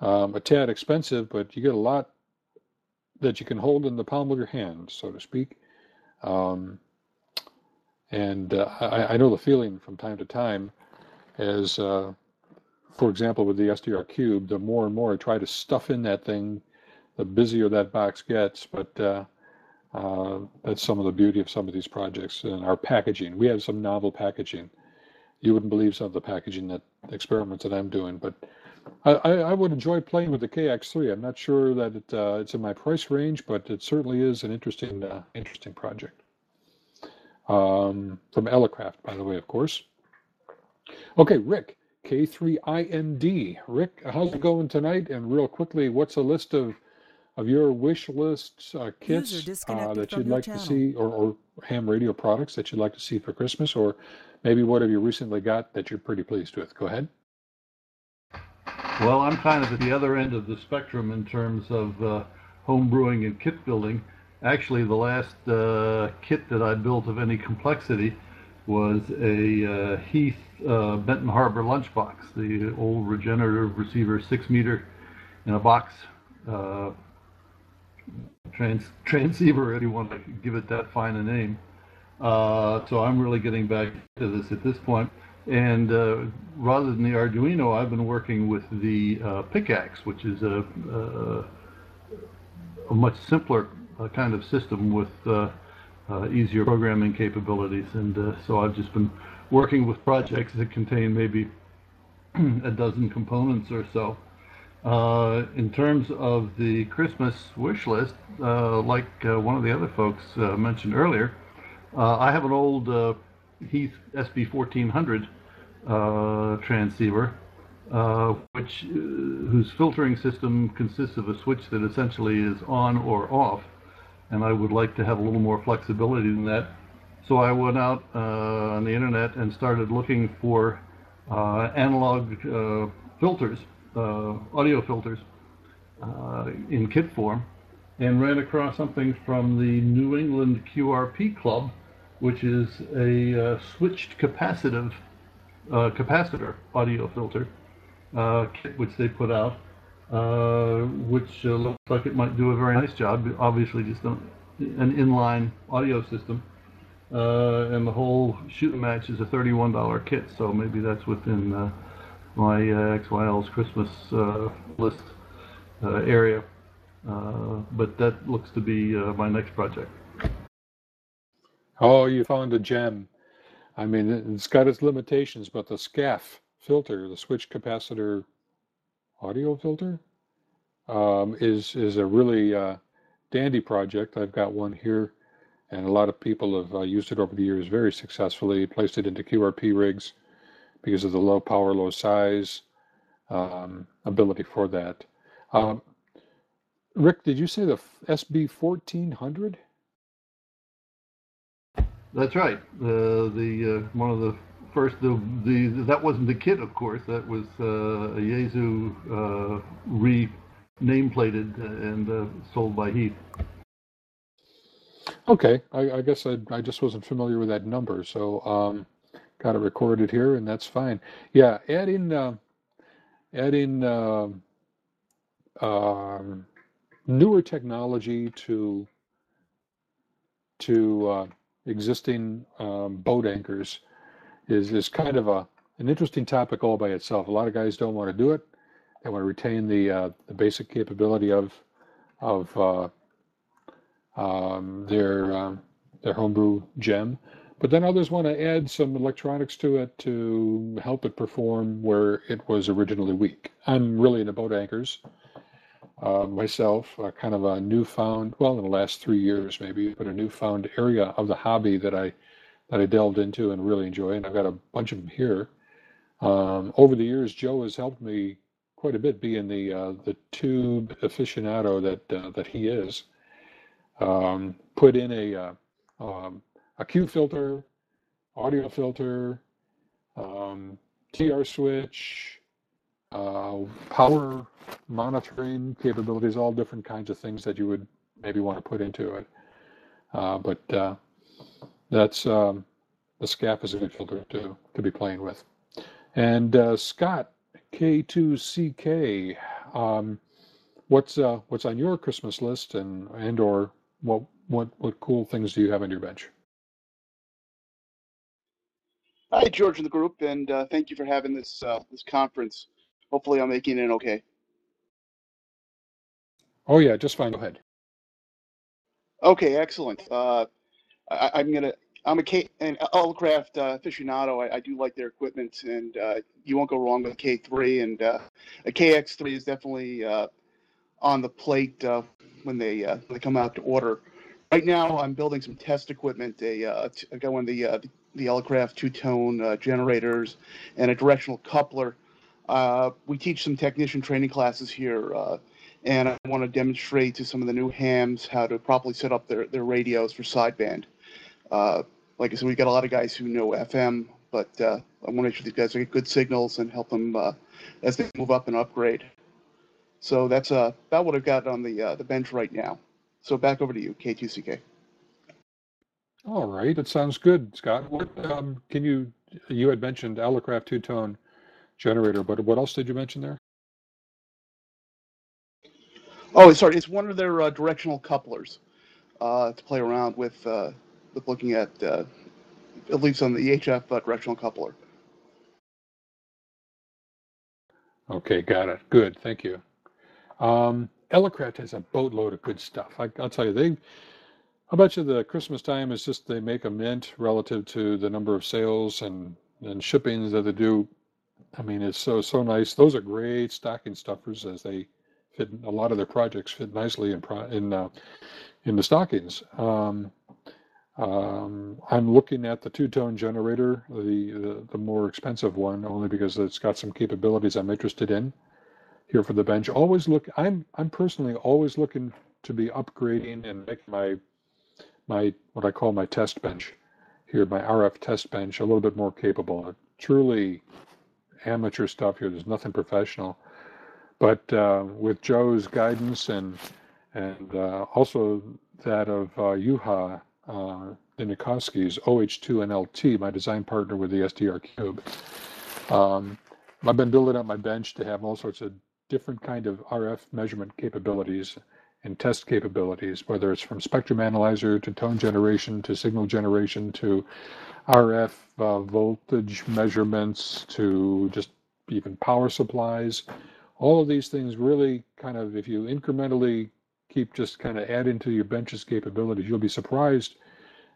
Um, a tad expensive, but you get a lot that you can hold in the palm of your hand, so to speak. Um, and uh, I, I, know the feeling from time to time as, uh, for example, with the SDR Cube, the more and more I try to stuff in that thing, the busier that box gets. But uh, uh that's some of the beauty of some of these projects and our packaging. We have some novel packaging. You wouldn't believe some of the packaging that experiments that I'm doing, but I, I would enjoy playing with the KX3. I'm not sure that it, uh, it's in my price range, but it certainly is an interesting uh, interesting project. Um, from Elecraft, by the way, of course. Okay, Rick, K3IND. Rick, how's it going tonight? And real quickly, what's a list of of your wish lists uh, kits uh, that you'd like to see, or, or ham radio products that you'd like to see for Christmas, or maybe what have you recently got that you're pretty pleased with? Go ahead. Well, I'm kind of at the other end of the spectrum in terms of uh, home brewing and kit building. Actually, the last uh, kit that I built of any complexity was a uh, Heath uh, Benton Harbor lunchbox, the old regenerative receiver, six meter in a box uh, trans transceiver, if you want to give it that fine a name. Uh, so I'm really getting back to this at this point. And uh, rather than the Arduino, I've been working with the uh, PICAXE, which is a, a, much simpler uh, kind of system with uh, uh, easier programming capabilities. And uh, so I've just been working with projects that contain maybe a dozen components or so. in terms of the Christmas wish list, like one of the other folks mentioned earlier, I have an old Heath SB 1400 uh, transceiver, uh, which uh, whose filtering system consists of a switch that essentially is on or off, and I would like to have a little more flexibility than that. So I went out uh, on the internet and started looking for uh, analog uh, filters, audio filters, in kit form, and ran across something from the New England QRP Club which is a uh, switched capacitive uh, capacitor audio filter uh, kit which they put out, which looks like it might do a very nice job. Obviously, just an inline audio system. uh, and the whole shooting match is a $31 kit. So maybe that's within uh, my uh, XYL's Christmas list area. But that looks to be my next project. Oh, you found a gem. I mean, it- it's got its limitations, but the SCAF filter, the switch capacitor audio filter, um, is is a really uh, dandy project. I've got one here, and a lot of people have uh, used it over the years very successfully. Placed it into QRP rigs because of the low power, low size um, ability for that. Um, Rick, did you say the SB fourteen hundred? That's right. Uh, the uh, one of the first the the that wasn't the kit, of course. That was uh, a Yaesu uh, re nameplated and uh, sold by Heath. Okay, I, I guess I, I just wasn't familiar with that number, so um, got it recorded here, and that's fine. Yeah, adding uh, adding um um, newer technology to to uh, existing um, boat anchors is is kind of a an interesting topic all by itself. A lot of guys don't want to do it. They want to retain the uh, the basic capability of of uh, um, their um, their homebrew gem, but then others want to add some electronics to it to help it perform where it was originally weak. I'm really into boat anchors uh, myself, uh, kind of a newfound, well, in the last three years maybe, but a newfound area of the hobby that I that I delved into and really enjoy, and I've got a bunch of them here. Um, over the years, Joe has helped me quite a bit, being the uh, the tube aficionado that uh, that he is. Um, put in a uh, um, a Q filter, audio filter, um, TR switch, uh, power monitoring capabilities, all different kinds of things that you would maybe want to put into it. Uh, but uh, that's um, the SCAF is a good filter to to be playing with. And uh, Scott K2CK, um, what's uh, what's on your Christmas list, and and or what what what cool things do you have on your bench? Hi, George and the group, and uh, thank you for having this uh, this conference. Hopefully, I'm making it okay. Oh yeah, just fine. Go ahead. Okay, excellent. Uh, I, I'm gonna. I'm a K an Elecraft uh, aficionado. I, I do like their equipment, and uh, you won't go wrong with a K3. And uh, a KX3 is definitely uh, on the plate uh, when they uh, when they come out to order. Right now, I'm building some test equipment. A uh, t- I got one of the uh, the Elecraft two-tone uh, generators and a directional coupler. Uh, we teach some technician training classes here, uh, and I want to demonstrate to some of the new hams how to properly set up their, their radios for sideband. Uh, like I said, we've got a lot of guys who know FM, but uh, I want to make sure these guys get good signals and help them uh, as they move up and upgrade. So that's about what I've got on the the bench right now. So back over to you, K2CK. All right, that sounds good, Scott. What um, can you? You had mentioned Elecraft two-tone generator, but what else did you mention there? Oh, sorry, it's one of their uh, directional couplers uh, to play around with uh, with looking at uh, at least on the EHF uh, directional coupler. Okay, got it. Good, thank you. Um, has a boatload of good stuff. I, I'll tell you, they. I bet you the Christmas time is just they make a mint relative to the number of sales and and shippings that they do. I mean, it's so so nice. Those are great stocking stuffers as they fit. A lot of their projects fit nicely in in uh, in the stockings. Um, um, I'm looking at the two-tone generator, the, the the more expensive one, only because it's got some capabilities I'm interested in here for the bench. Always look. I'm I'm personally always looking to be upgrading and making my my what I call my test bench here, my RF test bench, a little bit more capable. Truly amateur stuff here. There's nothing professional, but uh, with Joe's guidance and and uh, also that of uh, Juha uh, Niinikoski's OH2 NLT, my design partner with the SDR Cube. Um, I've been building up my bench to have all sorts of different kind of RF measurement capabilities, and test capabilities, whether it's from spectrum analyzer to tone generation to signal generation to RF uh, voltage measurements to just even power supplies. All of these things really kind of, if you incrementally keep just kind of adding to your bench's capabilities, you'll be surprised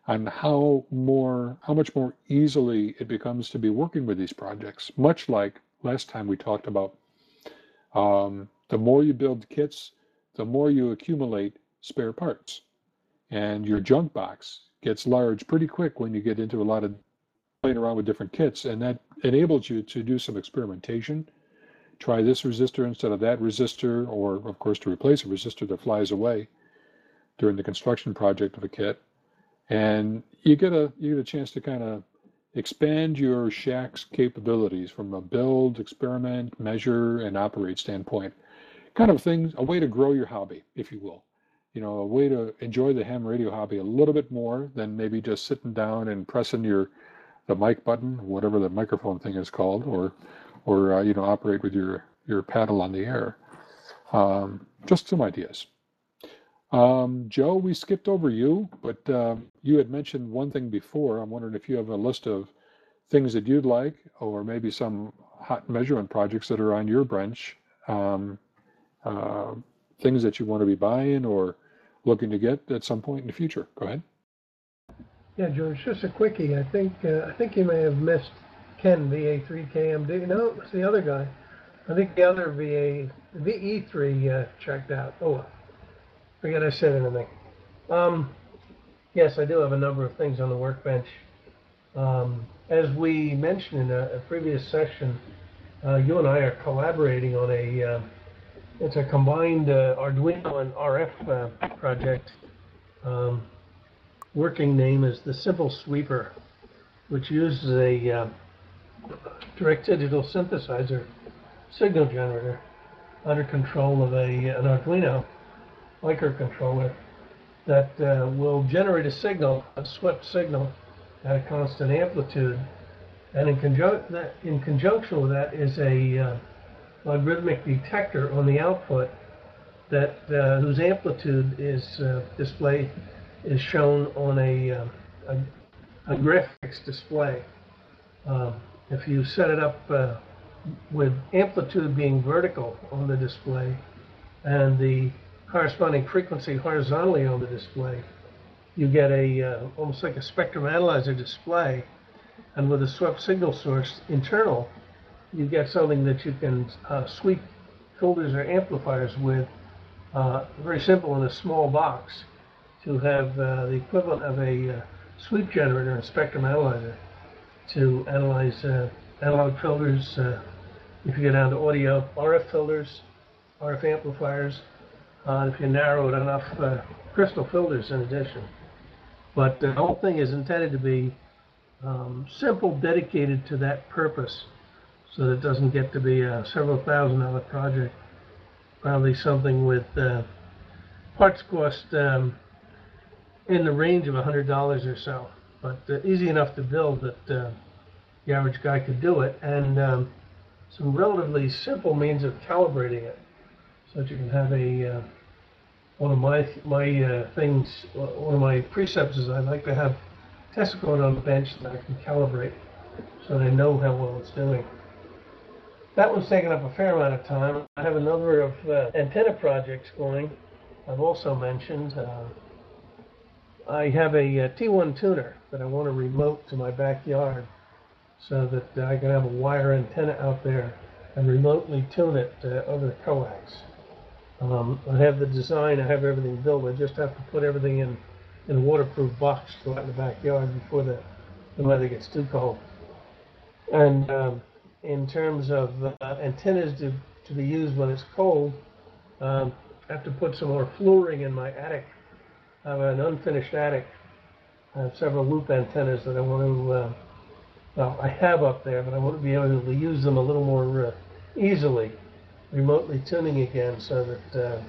on how more, how much more easily it becomes to be working with these projects. Much like last time we talked about, um, the more you build kits, the more you accumulate spare parts, and your junk box gets large pretty quick when you get into a lot of playing around with different kits, and that enables you to do some experimentation. Try this resistor instead of that resistor, or of course to replace a resistor that flies away during the construction project of a kit. And you get a you get a chance to kind of expand your shack's capabilities from a build, experiment, measure, and operate standpoint. Kind of things, a way to grow your hobby, if you will you know, a way to enjoy the ham radio hobby a little bit more than maybe just sitting down and pressing your the mic button, whatever the microphone thing is called, or or uh, you know, operate with your your paddle on the air. Um, just some ideas. Um, Joe, we skipped over you, but uh, you had mentioned one thing before. I'm wondering if you have a list of things that you'd like, or maybe some hot measurement projects that are on your bench. Um, uh, things that you want to be buying or looking to get at some point in the future. Go ahead. Yeah, George, just a quickie. I think uh, I think you may have missed Ken VA3KMD. No, it's the other guy. I think the other VA VE3 uh, checked out. Oh, forget I said anything. Um, yes, I do have a number of things on the workbench. Um, as we mentioned in a, a previous session, uh, you and I are collaborating on a uh, it's a combined uh, Arduino and RF uh, project. Um, working name is the Simple Sweeper, which uses a uh, direct digital synthesizer signal generator under control of a an Arduino microcontroller that uh, will generate a signal, a swept signal, at a constant amplitude. And in, conjun in conjunction with that is a uh, logarithmic detector on the output that uh, whose amplitude is uh, display is shown on a, uh, a, a, graphics display. Um, if you set it up uh, with amplitude being vertical on the display and the corresponding frequency horizontally on the display, you get a uh, almost like a spectrum analyzer display and with a swept signal source internal you get something that you can uh, sweep filters or amplifiers with uh, very simple in a small box to have uh, the equivalent of a uh, sweep generator and spectrum analyzer to analyze uh, analog filters. Uh, if you get down to audio, RF filters, RF amplifiers, if you narrow it enough, crystal filters in addition. But the whole thing is intended to be um, simple, dedicated to that purpose so that it doesn't get to be a several thousand dollar project. Probably something with uh, parts cost um, in the range of a hundred dollars or so, but uh, easy enough to build that uh, the average guy could do it, and um, some relatively simple means of calibrating it, so that you can have a uh, one of my my uh, things, one of my precepts is I like to have test equipment on the bench that I can calibrate, so that I know how well it's doing. That one's taken up a fair amount of time. I have a number of uh, antenna projects going. I've also mentioned uh, I have a uh, T1 tuner that I want to remote to my backyard so that I can have a wire antenna out there and remotely tune it uh, over the coax. Um, I have the design, I have everything built. I just have to put everything in, in a waterproof box to out in the backyard before the, the weather gets too cold. And um, in terms of uh, antennas to, to be used when it's cold. Um, I have to put some more flooring in my attic. I have an unfinished attic. I have several loop antennas that I want to, uh, well, I have up there, but I want to be able to use them a little more uh, easily, remotely tuning again so that uh,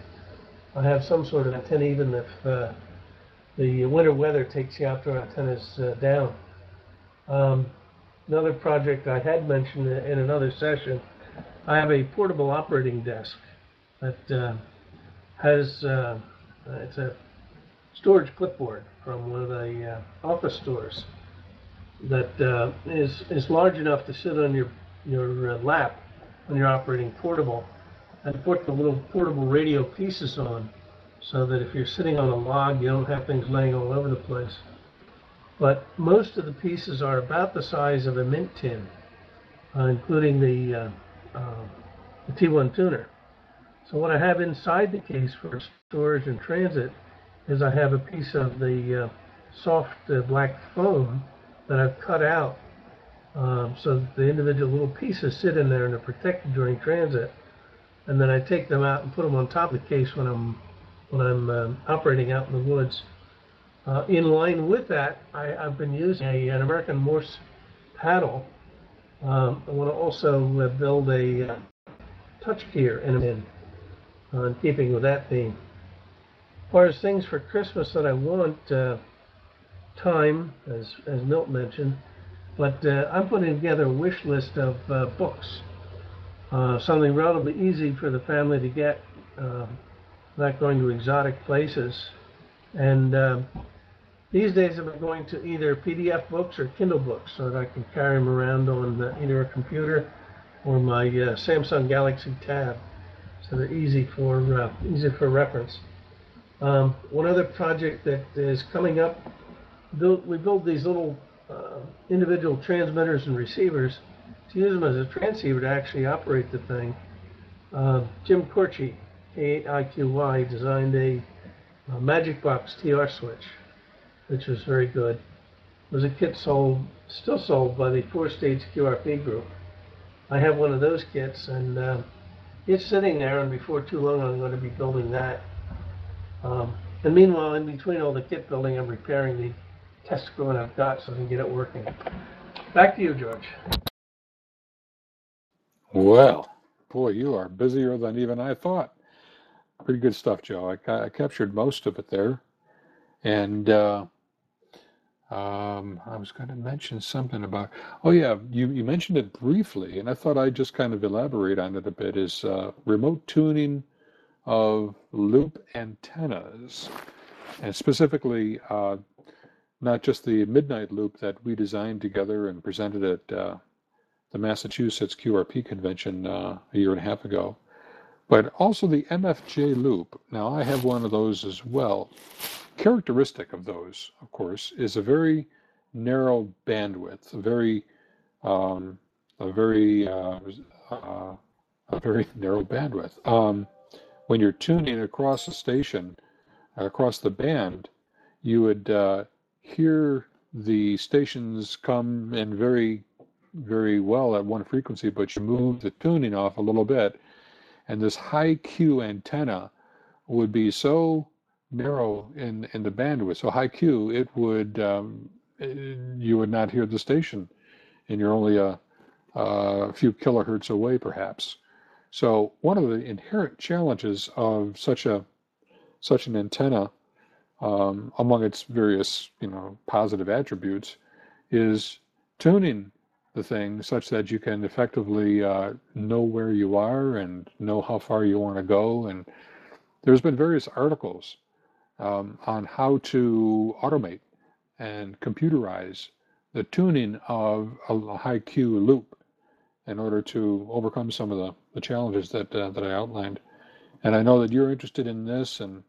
I have some sort of antenna even if uh, the winter weather takes the outdoor antennas uh, down. Um, another project I had mentioned in another session, I have a portable operating desk that uh, has uh, it's a storage clipboard from one of the uh, office stores that uh, is is large enough to sit on your your uh, lap when you're operating portable, and put the little portable radio pieces on, so that if you're sitting on a log, you don't have things laying all over the place. But most of the pieces are about the size of a mint tin, uh, including the, uh, uh, the T1 tuner. So what I have inside the case for storage and transit is I have a piece of the uh, soft uh, black foam that I've cut out um, so the individual little pieces sit in there and are protected during transit. And then I take them out and put them on top of the case when I'm when I'm uh, operating out in the woods. Uh, in line with that, I, have been using a, an American Morse paddle. Um, I want to also uh, build a uh, touch keyer in, in, uh, in keeping with that theme. As far as things for Christmas that I want, uh, time, as, as Milt mentioned, but uh, I'm putting together a wish list of uh, books. Something relatively easy for the family to get, not going to exotic places. And uh, these days I'm going to either PDF books or Kindle books so that I can carry them around on uh, either a computer or my Samsung Galaxy Tab. So they're easy for, easy for reference. Um, one other project that is coming up, we build these little uh, individual transmitters and receivers to use them as a transceiver to actually operate the thing. Uh, Jim Kortge, K8IQY, designed a, a Magic Box TR switch, which was very good. It was a kit sold, still sold by the Four States QRP group. I have one of those kits, and uh, it's sitting there, and before too long I'm going to be building that. Um, and meanwhile, in between all the kit building, I'm repairing the test screw I've got so I can get it working. Back to you, George. Well, boy, you are busier than even I thought. Pretty good stuff, Joe. I, I captured most of it there. And uh, um, I was going to mention something about, oh, yeah, you, you mentioned it briefly, and I thought I'd just kind of elaborate on it a bit is uh, remote tuning of loop antennas, and specifically uh, not just the midnight loop that we designed together and presented at uh, the Massachusetts QRP convention uh, a year and a half ago, but also the MFJ loop. Now, I have one of those as well. Characteristic of those, of course, is a very narrow bandwidth, a very, um, a very, uh, uh a very narrow bandwidth. Um, when you're tuning across a station, across the band, you would uh, hear the stations come in very, very well at one frequency, but you move the tuning off a little bit, and this high Q antenna would be so narrow in in the bandwidth, so high Q, it would um, you would not hear the station, and you're only a, a few kilohertz away, perhaps. So one of the inherent challenges of such a such an antenna, um, among its various you know positive attributes, is tuning the thing such that you can effectively uh, know where you are and know how far you want to go. And there's been various articles um, on how to automate and computerize the tuning of a high Q loop in order to overcome some of the, the challenges that uh, that I outlined. And I know that you're interested in this, and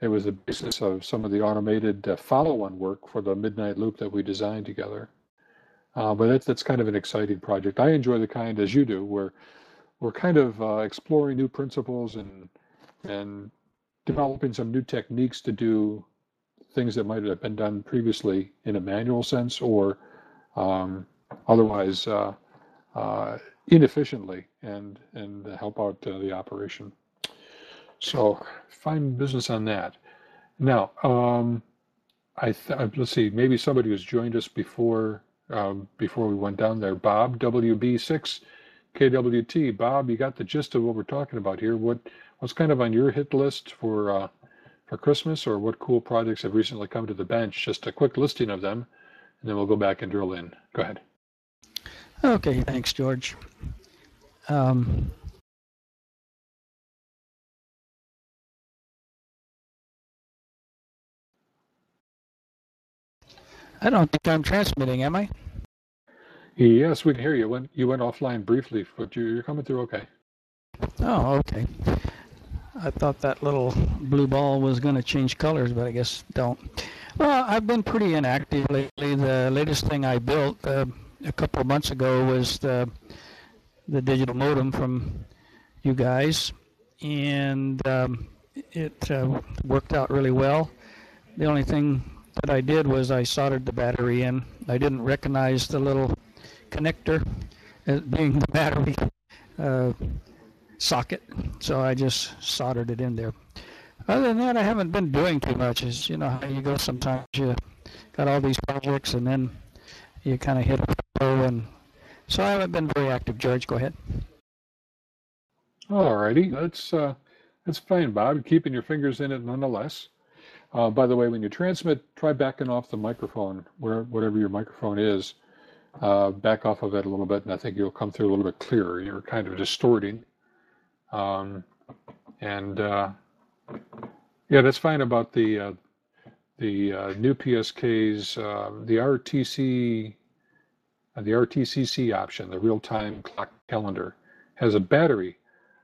it was the basis of some of the automated uh, follow-on work for the Midnight Loop that we designed together. Uh, but that's that's kind of an exciting project. I enjoy the kind as you do, where we're kind of uh, exploring new principles and and developing some new techniques to do things that might have been done previously in a manual sense or um, otherwise uh, uh, inefficiently and and help out uh, the operation. So fine business on that. Now, um, I th- uh, let's see, maybe somebody who's joined us before um, before we went down there. Bob WB6 KWT. Bob, you got the gist of what we're talking about here. What what's kind of on your hit list for uh, for Christmas, or what cool projects have recently come to the bench? Just a quick listing of them, and then we'll go back and drill in. Go ahead. Okay, thanks, George. Um, I don't think I'm transmitting, am I? Yes, we can hear you. When you went offline briefly, but you- you're coming through okay. Oh, okay. I thought that little blue ball was going to change colors, but I guess don't. Well, I've been pretty inactive lately. The latest thing I built uh, a couple of months ago was the the digital modem from you guys, and um, it uh, worked out really well. The only thing that I did was I soldered the battery in. I didn't recognize the little connector as being the battery uh, socket, so I just soldered it in there. Other than that, I haven't been doing too much. As you know how you go sometimes, you got all these projects and then you kind of hit a plateau, and so I haven't been very active. George, go ahead. All righty, that's uh, that's fine, Bob. Keeping your fingers in it nonetheless. Uh, by the way, when you transmit, try backing off the microphone, where whatever your microphone is. Uh, back off of it a little bit, and I think you'll come through a little bit clearer. You're kind of distorting, um, and uh, yeah, that's fine about the uh, the uh, NUE PSKs, uh, the RTC, the RTCC option, the real-time clock calendar, has a battery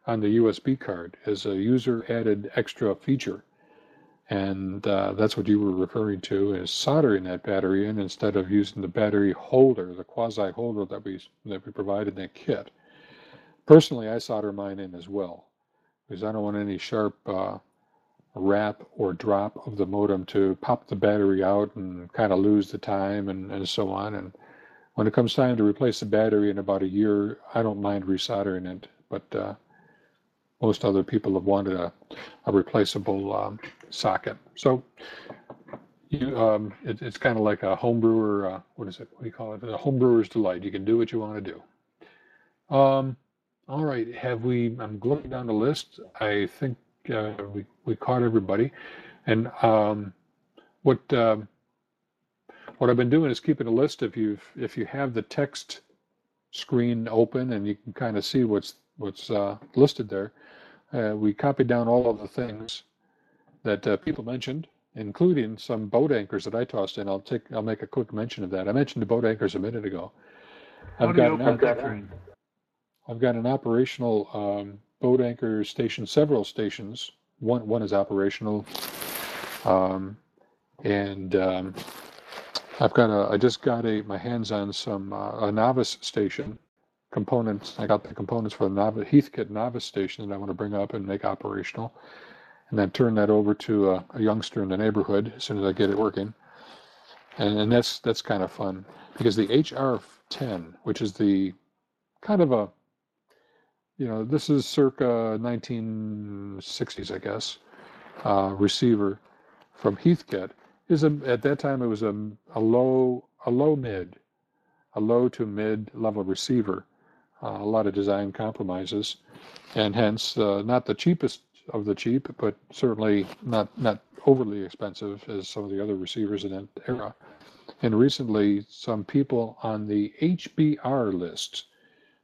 on the USB card as a user added extra feature. And uh, that's what you were referring to is soldering that battery in instead of using the battery holder, the quasi holder that we that we provided in that kit. Personally, I solder mine in as well because I don't want any sharp uh, wrap or drop of the modem to pop the battery out and kind of lose the time and, and so on. And when it comes time to replace the battery in about a year, I don't mind resoldering it, but uh, most other people have wanted a, a replaceable um, socket. So you, um, it, it's kind of like a homebrewer. Uh, what is it? What do you call it? A homebrewer's delight. You can do what you want to do. Um, all right. Have we? I'm looking down the list. I think uh, we we caught everybody. And um, what um, what I've been doing is keeping a list. If you if you have the text screen open and you can kind of see what's what's uh, listed there, uh, we copied down all of the things that uh, people mentioned, including some boat anchors that I tossed in. I'll take I'll make a quick mention of that. I mentioned the boat anchors a minute ago. I've got an, that screen? I've got an operational um, boat anchor station, several stations. One one is operational, um, and um, I've got a. I just got a my hands on some uh, a novice station components. I got the components for the novice Heathkit novice station that I want to bring up and make operational, and then turn that over to a, a youngster in the neighborhood as soon as I get it working. And, and that's that's kind of fun because the HR10, which is the kind of a you know, this is circa 1960s, I guess, uh, receiver from Heathkit. Is a, at that time it was a, a low a low mid, a low to mid level receiver. Uh, a lot of design compromises, and hence uh, not the cheapest of the cheap, but certainly not not overly expensive as some of the other receivers in that era. And recently, some people on the HBR list,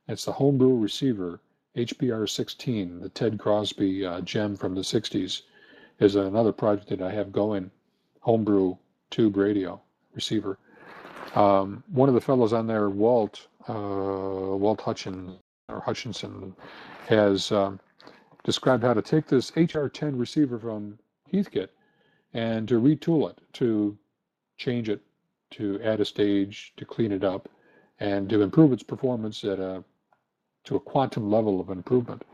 it's the homebrew receiver, HBR 16, the Ted Crosby uh, gem from the 60s, is another project that I have going, homebrew tube radio receiver. Um, one of the fellows on there, Walt, Walt Hutchin, or Hutchinson, has um, described how to take this HR10 receiver from Heathkit and to retool it, to change it, to add a stage, to clean it up, and to improve its performance at a to a quantum level of improvement.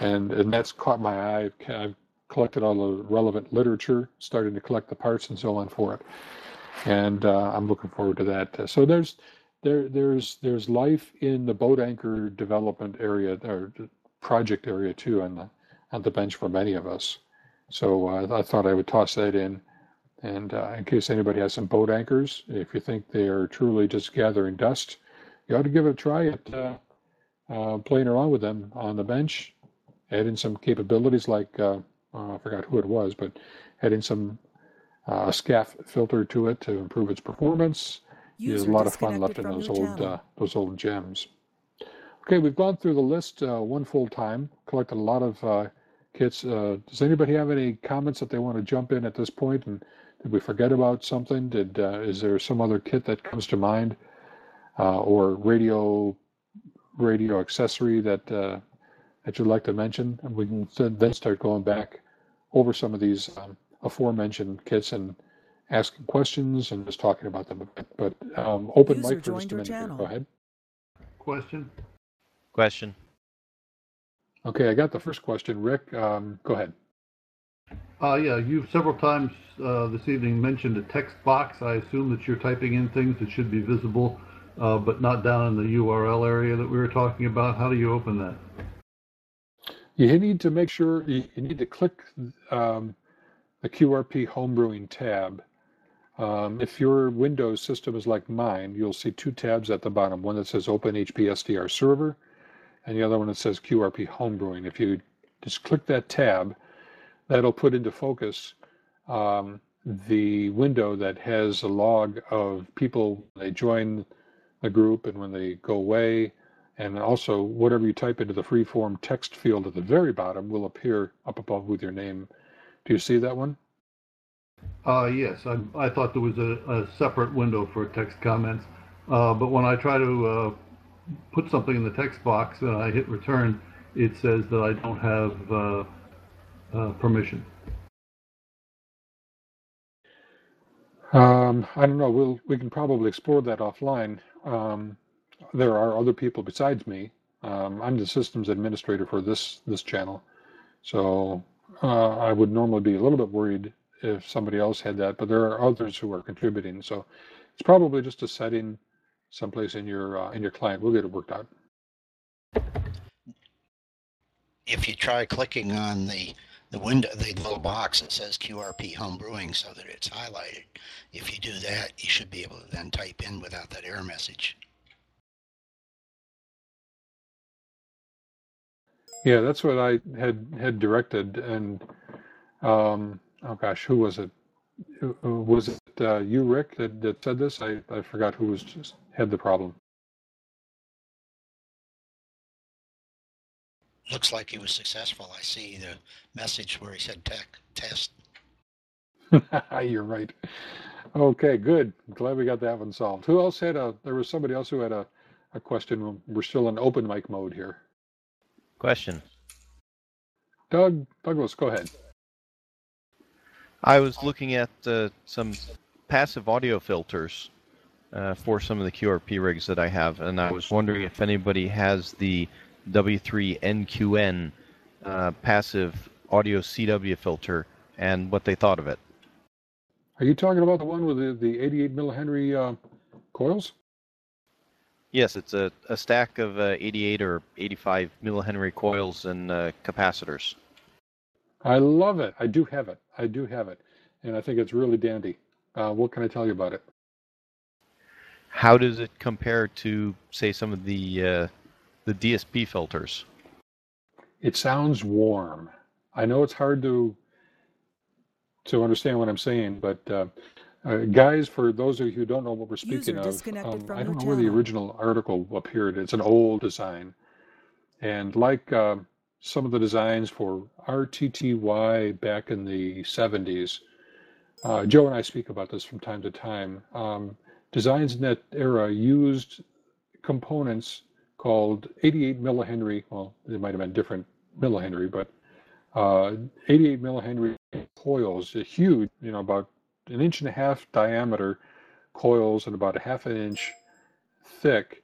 And and that's caught my eye. I've, I've collected all the relevant literature, starting to collect the parts and so on for it, and uh, I'm looking forward to that. So there's there there's there's life in the boat anchor development area or project area too on the on the bench for many of us. So uh, I thought I would toss that in. And uh, in case anybody has some boat anchors, if you think they are truly just gathering dust, you ought to give it a try at uh, uh, playing around with them on the bench, adding some capabilities like uh, uh, I forgot who it was, but adding some uh, SCAF filter to it to improve its performance. There's a lot of fun left in those old uh, those old gems. Okay, we've gone through the list uh, one full time, collected a lot of uh, kits. Uh, does anybody have any comments that they want to jump in at this point? and Did we forget about something? Did uh, is there some other kit that comes to mind, uh, or radio radio accessory that uh, that you'd like to mention? And we can then start going back over some of these um, aforementioned kits and asking questions and just talking about them. But um, open User mic for just joined a your minute. here. channel. Go ahead. Question? Question. Okay, I got the first question. Rick, um, go ahead. Uh, yeah, you've several times uh, this evening mentioned a text box. I assume that you're typing in things that should be visible, uh, but not down in the URL area that we were talking about. How do you open that? You need to make sure you, you need to click um, the QRP homebrewing tab. Um, if your Windows system is like mine, you'll see two tabs at the bottom. One that says Open HPSDR Server, and the other one that says QRP Homebrewing. If you just click that tab, that'll put into focus um, the window that has a log of people they join the group and when they go away. And also, whatever you type into the freeform text field at the very bottom will appear up above with your name. Do you see that one? Uh, yes, I, I thought there was a, a separate window for text comments, uh, but when I try to uh, put something in the text box and I hit return, it says that I don't have uh, uh, permission. Um, I don't know. We'll we can probably explore that offline. Um, there are other people besides me. Um, I'm the systems administrator for this this channel, so uh, I would normally be a little bit worried if somebody else had that. But there are others who are contributing, so it's probably just a setting someplace in your uh, in your client. We'll get it worked out. If you try clicking on the the window, the little box that says QRP home brewing so that it's highlighted, if you do that, you should be able to then type in without that error message. Yeah, that's what I had had directed, and um, oh gosh, who was it? Who- who- Was it uh, you, Rick, that, that said this? I, I forgot who was just had the problem. Looks like he was successful. I see the message where he said tech test. You're right. Okay, good. Glad we got that one solved. Who else had a? There was somebody else who had a, a question. We're still in open mic mode here. Question. Doug Douglas, go ahead. I was looking at uh, some passive audio filters uh, for some of the QRP rigs that I have, and I was wondering if anybody has the W3NQN uh, passive audio CW filter and what they thought of it. Are you talking about the one with the, the 88 millihenry uh, coils? Yes, it's a, a stack of uh, 88 or 85 millihenry coils and uh, capacitors. I love it. I do have it. I do have it, and I think it's really dandy. Uh, what can I tell you about it? How does it compare to, say, some of the uh, the DSP filters? It sounds warm. I know it's hard to to understand what I'm saying, but uh, uh, guys, for those of you who don't know what we're speaking User of, disconnected um, from I don't know where the original article appeared. It's an old design, and like uh, some of the designs for RTTY back in the 70s, uh, Joe and I speak about this from time to time. Um, designs in that era used components called 88 millihenry. Well, they might have been different millihenry, but uh, 88 millihenry coils, a huge, you know, about an inch and a half diameter coils and about a half an inch thick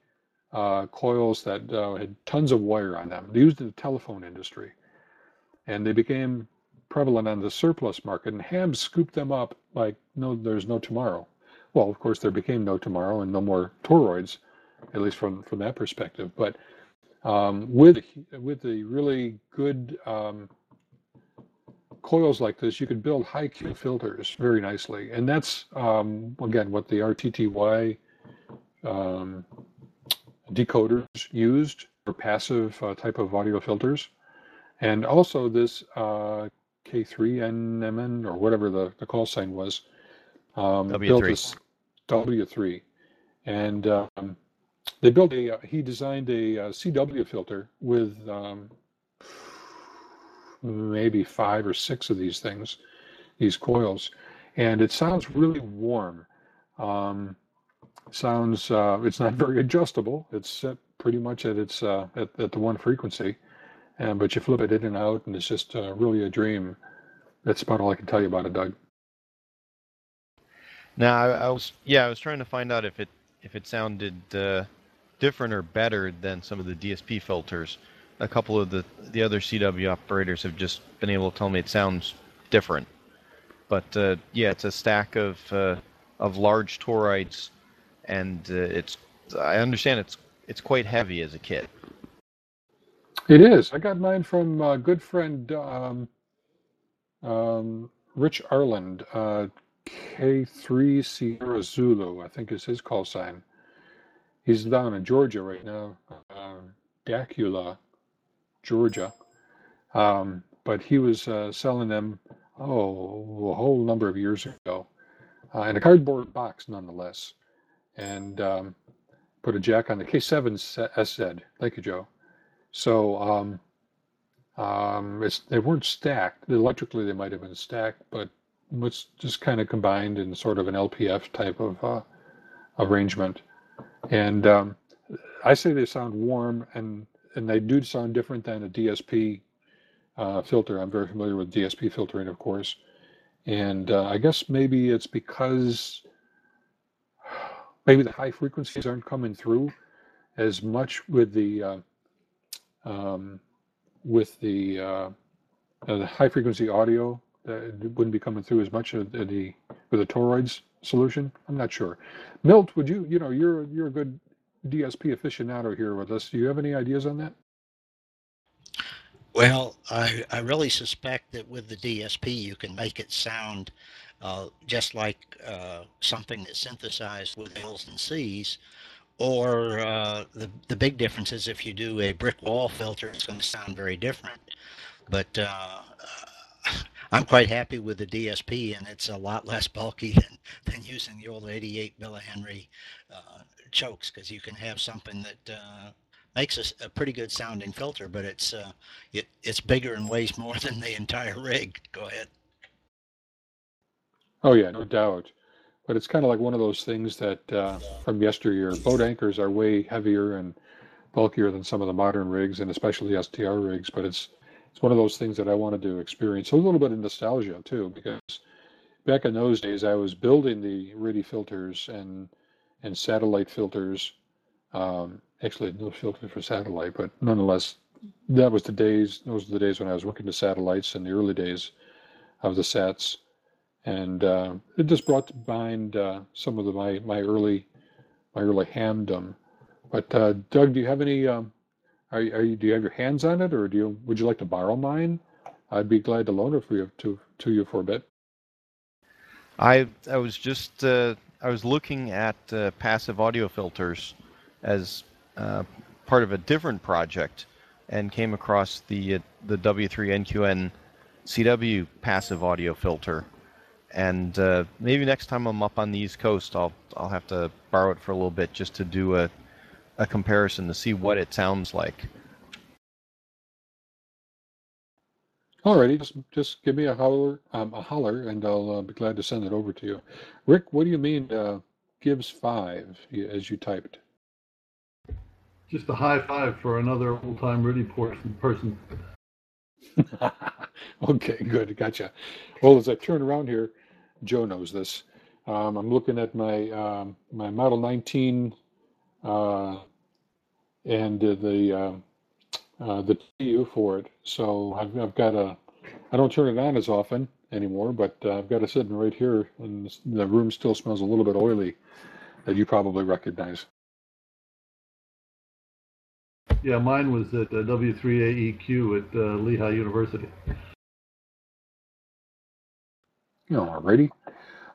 uh, coils that uh, had tons of wire on them. Used in the telephone industry, and they became prevalent on the surplus market. And Hams scooped them up like no, there's no tomorrow. Well, of course, there became no tomorrow and no more toroids, at least from from that perspective. But um, with with the really good um, coils like this, you could build high Q filters very nicely, and that's um, again what the RTTY um, decoders used for passive uh, type of audio filters, and also this uh, K3NMN or whatever the, the call sign was um, W3. this W3, and um, they built a. Uh, he designed a, uh CW filter with um, maybe five or six of these things, these coils, and it sounds really warm. Um, sounds uh, it's not very adjustable. It's set pretty much at its uh, at, at the one frequency, and but you flip it in and out, and it's just uh, really a dream. That's about all I can tell you about it, Doug. Now, I, I was yeah, I was trying to find out if it if it sounded uh, different or better than some of the DSP filters. A couple of the the other CW operators have just been able to tell me it sounds different. But uh, yeah, it's a stack of uh, of large toroids, and uh, it's I understand it's it's quite heavy as a kit. It is. I got mine from a good friend um, um, Rich Arland, uh, K3 Sierra Zulu, I think is his call sign. He's down in Georgia right now, uh, Dacula, Georgia. Um, but he was uh, selling them, oh, a whole number of years ago, uh, in a cardboard box nonetheless. And um, put a jack on the K7 SZ. Thank you, Joe. So um, um, they weren't stacked. Electrically, they might have been stacked, but it's just kind of combined in sort of an LPF type of uh, arrangement. And um, I say they sound warm, and and they do sound different than a DSP uh, filter. I'm very familiar with DSP filtering, of course. And uh, I guess maybe it's because maybe the high frequencies aren't coming through as much with the uh, um, with the, uh, the high frequency audio that wouldn't be coming through as much of the with the toroids solution. I'm not sure. Milt, would you you know you're you're a good DSP aficionado here with us. Do you have any ideas on that? Well, I, I really suspect that with the DSP, you can make it sound uh, just like uh, something that's synthesized with L's and C's. Or uh, the, the big difference is if you do a brick wall filter, it's going to sound very different. But uh, I'm quite happy with the DSP, and it's a lot less bulky than, than using the old 88 millihenry uh, chokes because you can have something that makes a, a, pretty good sounding filter, but it's uh, it, it's bigger and weighs more than the entire rig. Go ahead. Oh yeah, no doubt. But it's kind of like one of those things that uh, from yesteryear, boat anchors are way heavier and bulkier than some of the modern rigs, and especially SDR rigs. But it's it's one of those things that I wanted to experience. A little bit of nostalgia too, because back in those days, I was building the RTTY filters and and satellite filters. Um, actually, no filter for satellite, but nonetheless, that was the days. Those were the days when I was working the satellites in the early days of the sats, and uh, it just brought to mind uh, some of the, my my early my early hamdom. But uh, Doug, do you have any um, are, are you, do you have your hands on it, or do you? Would you like to borrow mine? I'd be glad to loan it for you to to you for a bit. I I was just uh, I was looking at uh, passive audio filters as uh, part of a different project, and came across the the W3NQN CW passive audio filter. And uh, maybe next time I'm up on the East Coast, I'll I'll have to borrow it for a little bit just to do a a comparison to see what it sounds like. Alrighty, just just give me a holler, um, a holler, and I'll uh, be glad to send it over to you. Rick, what do you mean uh, gives five as you typed? Just a high five for another old-time RTTY person. okay, good, gotcha. Well, as I turn around here, Joe knows this. Um, I'm looking at my um, my Model 19 uh, and uh, the uh, uh, the TU for it. So I've, I've got a, I don't turn it on as often anymore, but uh, I've got it sitting right here, and the room still smells a little bit oily, that you probably recognize. Yeah, mine was at uh, W3AEQ at uh, Lehigh University. Alrighty.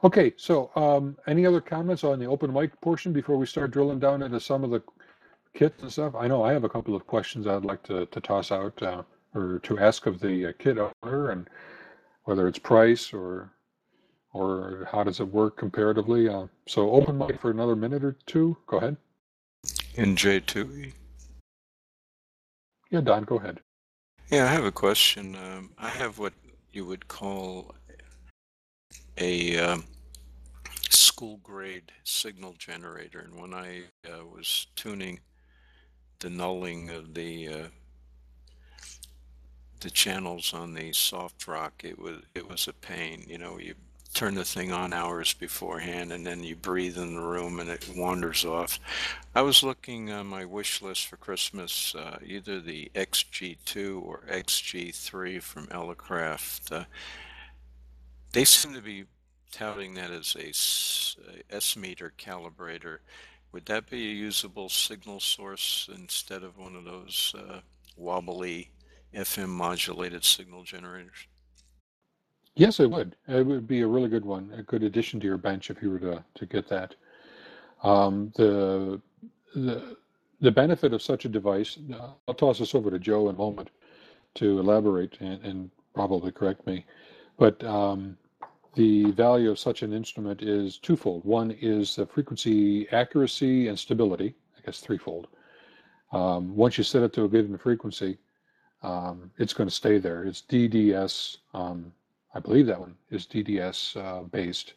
Okay, so um, any other comments on the open mic portion before we start drilling down into some of the kits and stuff? I know I have a couple of questions I'd like to, to toss out uh, or to ask of the uh, kit owner, and whether it's price or or how does it work comparatively. Uh, so open mic for another minute or two. Go ahead. In J2E. Yeah, Don, go ahead. Yeah, I have a question. Um, I have what you would call a um, school grade signal generator. And when I uh, was tuning the nulling of the uh, the channels on the Softrock, it was it was a pain. You know, you turn the thing on hours beforehand and then you breathe in the room and it wanders off. I was looking on my wish list for Christmas, uh, either the XG2 or XG3 from Elecraft. They seem to be touting that as a S meter calibrator. Would that be a usable signal source instead of one of those uh, wobbly FM modulated signal generators? Yes, it would. It would be a really good one, a good addition to your bench if you were to, to get that. Um, the, the, the benefit of such a device, uh, I'll toss this over to Joe in a moment to elaborate and, and probably correct me, but um, the value of such an instrument is twofold. One is the frequency accuracy and stability, I guess threefold. Um, once you set it to a given frequency, um, it's going to stay there. It's DDS um, I believe that one is DDS uh, based.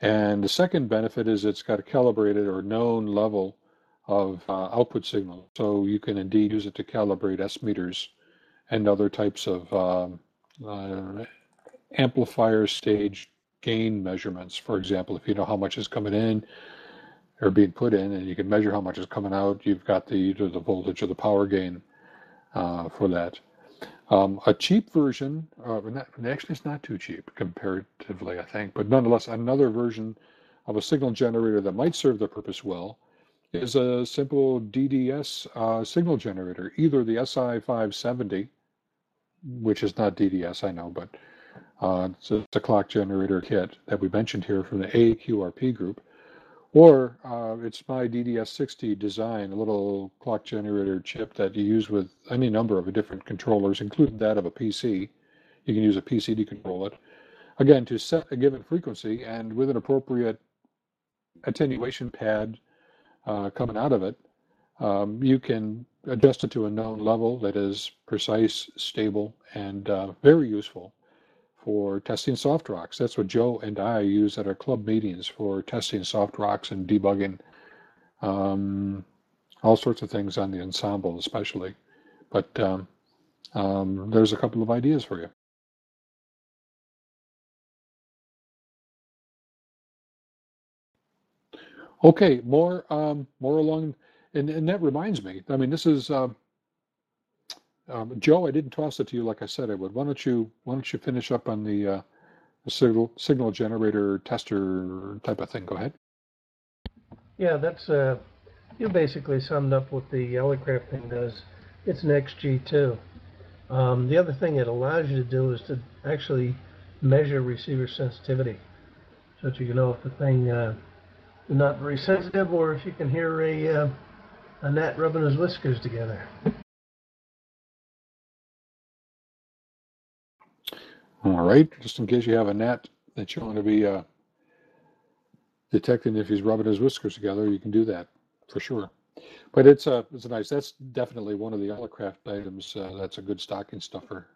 And the second benefit is it's got a calibrated or known level of uh, output signal. So you can indeed use it to calibrate S meters and other types of um, uh, amplifier stage gain measurements. For example, if you know how much is coming in or being put in and you can measure how much is coming out, you've got the either the voltage or the power gain uh, for that. Um, a cheap version, uh, not, actually, it's not too cheap comparatively, I think, but nonetheless, another version of a signal generator that might serve the purpose well is a simple DDS uh, signal generator, either the SI570, which is not DDS, I know, but uh, it's, a, it's, a, clock generator kit that we mentioned here from the AQRP group, or uh, it's my DDS60 design, a little clock generator chip that you use with any number of different controllers, including that of a PC. You can use a PC to control it. Again, to set a given frequency and with an appropriate attenuation pad uh, coming out of it, um, you can adjust it to a known level that is precise, stable, and uh, very useful for testing soft rocks. That's what Joe and I use at our club meetings for testing soft rocks and debugging um, all sorts of things on the ensemble, especially. But um, um, there's a couple of ideas for you. Okay, more um, more along, and, and that reminds me. I mean, this is uh, um, Joe, I didn't toss it to you like I said I would. Why don't you Why don't you finish up on the, uh, the signal signal generator tester type of thing? Go ahead. Yeah, that's uh, you basically summed up what the Elecraft thing does. It's an XG2. Um, the other thing it allows you to do is to actually measure receiver sensitivity, so that you can know if the thing uh, is not very sensitive or if you can hear a uh, a gnat rubbing his whiskers together. All right, just in case you have a gnat that you want to be uh, detecting if he's rubbing his whiskers together, you can do that for sure. But it's a uh, it's a nice. That's definitely one of the Elecraft items. Uh, that's a good stocking stuffer.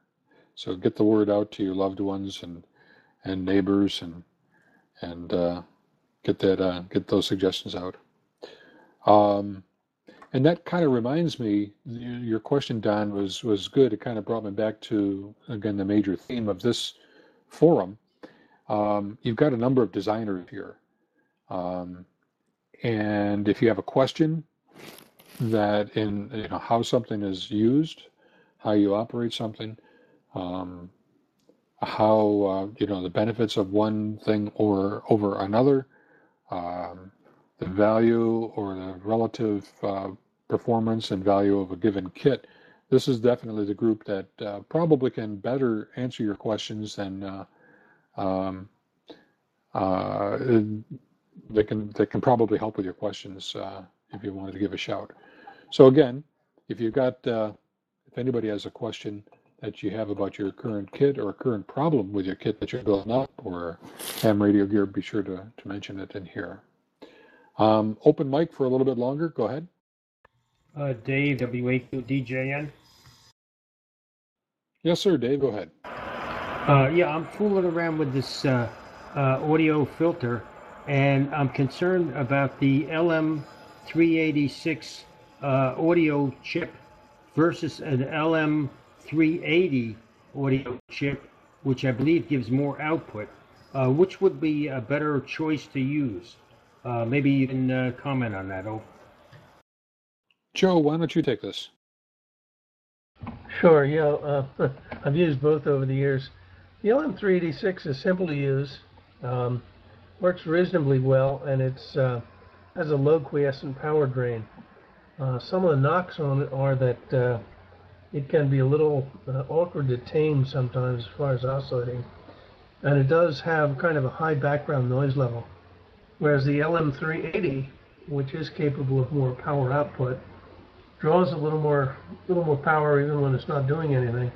So get the word out to your loved ones and and neighbors and and uh, get that uh, get those suggestions out. Um, and that kind of reminds me, your question, Don, was was good. It kind of brought me back to again the major theme of this forum. Um, you've got a number of designers here, um, and if you have a question that in you know how something is used, how you operate something, um, how uh, you know the benefits of one thing or over another, um, the value or the relative uh, performance and value of a given kit, this is definitely the group that uh, probably can better answer your questions than uh, um, uh, they can they can probably help with your questions uh, if you wanted to give a shout. So again, if you've got uh, if anybody has a question that you have about your current kit or a current problem with your kit that you're building up or ham radio gear, be sure to, to mention it in here. Um, open mic for a little bit longer. Go ahead. Uh, Dave, WAQDJN. Yes, sir. Dave, go ahead. Uh, yeah, I'm fooling around with this uh, uh, audio filter, and I'm concerned about the LM386 uh, audio chip versus an LM380 audio chip, which I believe gives more output. Uh, which would be a better choice to use? Uh, maybe you can uh, comment on that. Oh, Joe, why don't you take this? Sure, yeah, uh, I've used both over the years. The LM386 is simple to use, um, works reasonably well, and it's uh, has a low quiescent power drain. Uh, some of the knocks on it are that uh, it can be a little uh, awkward to tame sometimes as far as oscillating, and it does have kind of a high background noise level. Whereas the LM380, which is capable of more power output, draws a little more, little more power even when it's not doing anything.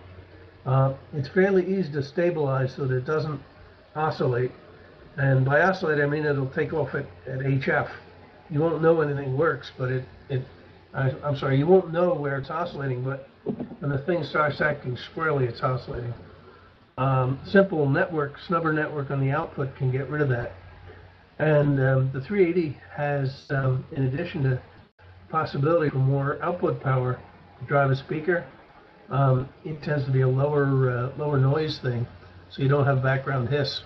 Uh, it's fairly easy to stabilize so that it doesn't oscillate. And by oscillate, I mean it'll take off at, at HF. You won't know anything works, but it, it I, I'm sorry, you won't know where it's oscillating, but when the thing starts acting squarely, it's oscillating. Um, simple network, snubber network on the output can get rid of that. And um, the 380 has, um, in addition to possibility for more output power to drive a speaker, um, it tends to be a lower uh, lower noise thing, so you don't have background hiss.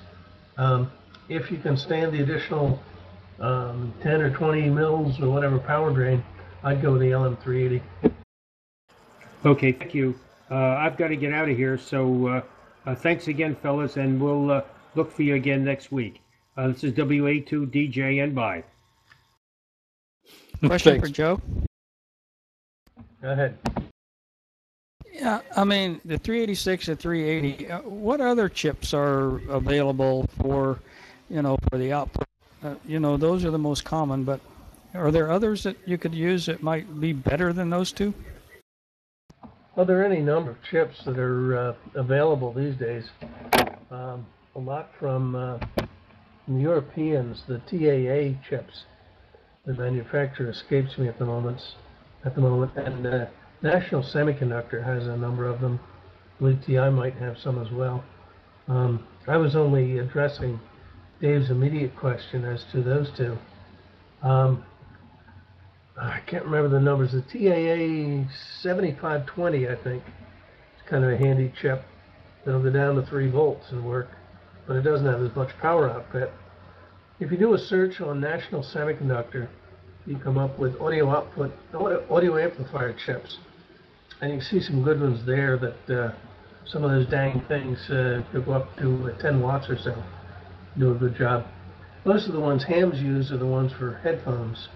Um, if you can stand the additional um, 10 or 20 mils or whatever power drain, I'd go with the LM380. okay, thank you. Uh, I've got to get out of here, so uh, uh, thanks again, fellas, and we'll uh, look for you again next week. Uh, this is WA2DJ and bye. Question for Joe. Go ahead. Yeah, I mean the 386 and 380. Uh, what other chips are available for, you know, for the output? Uh, you know, those are the most common, but are there others that you could use that might be better than those two? Well, there are any number of chips that are uh, available these days. Um, a lot from, the Europeans, the TAA chips. The manufacturer escapes me at the moment. At the moment, and uh, National Semiconductor has a number of them. I believe TI might have some as well. Um, I was only addressing Dave's immediate question as to those two. Um, I can't remember the numbers. The TAA 7520, I think, it's kind of a handy chip. It'll go down to 3 volts and work, but it doesn't have as much power output. If you do a search on National Semiconductor, you come up with audio output, audio amplifier chips. And you see some good ones there that uh, some of those dang things uh, could go up to uh, 10 watts or so. Do a good job. Most of the ones hams use are the ones for headphones,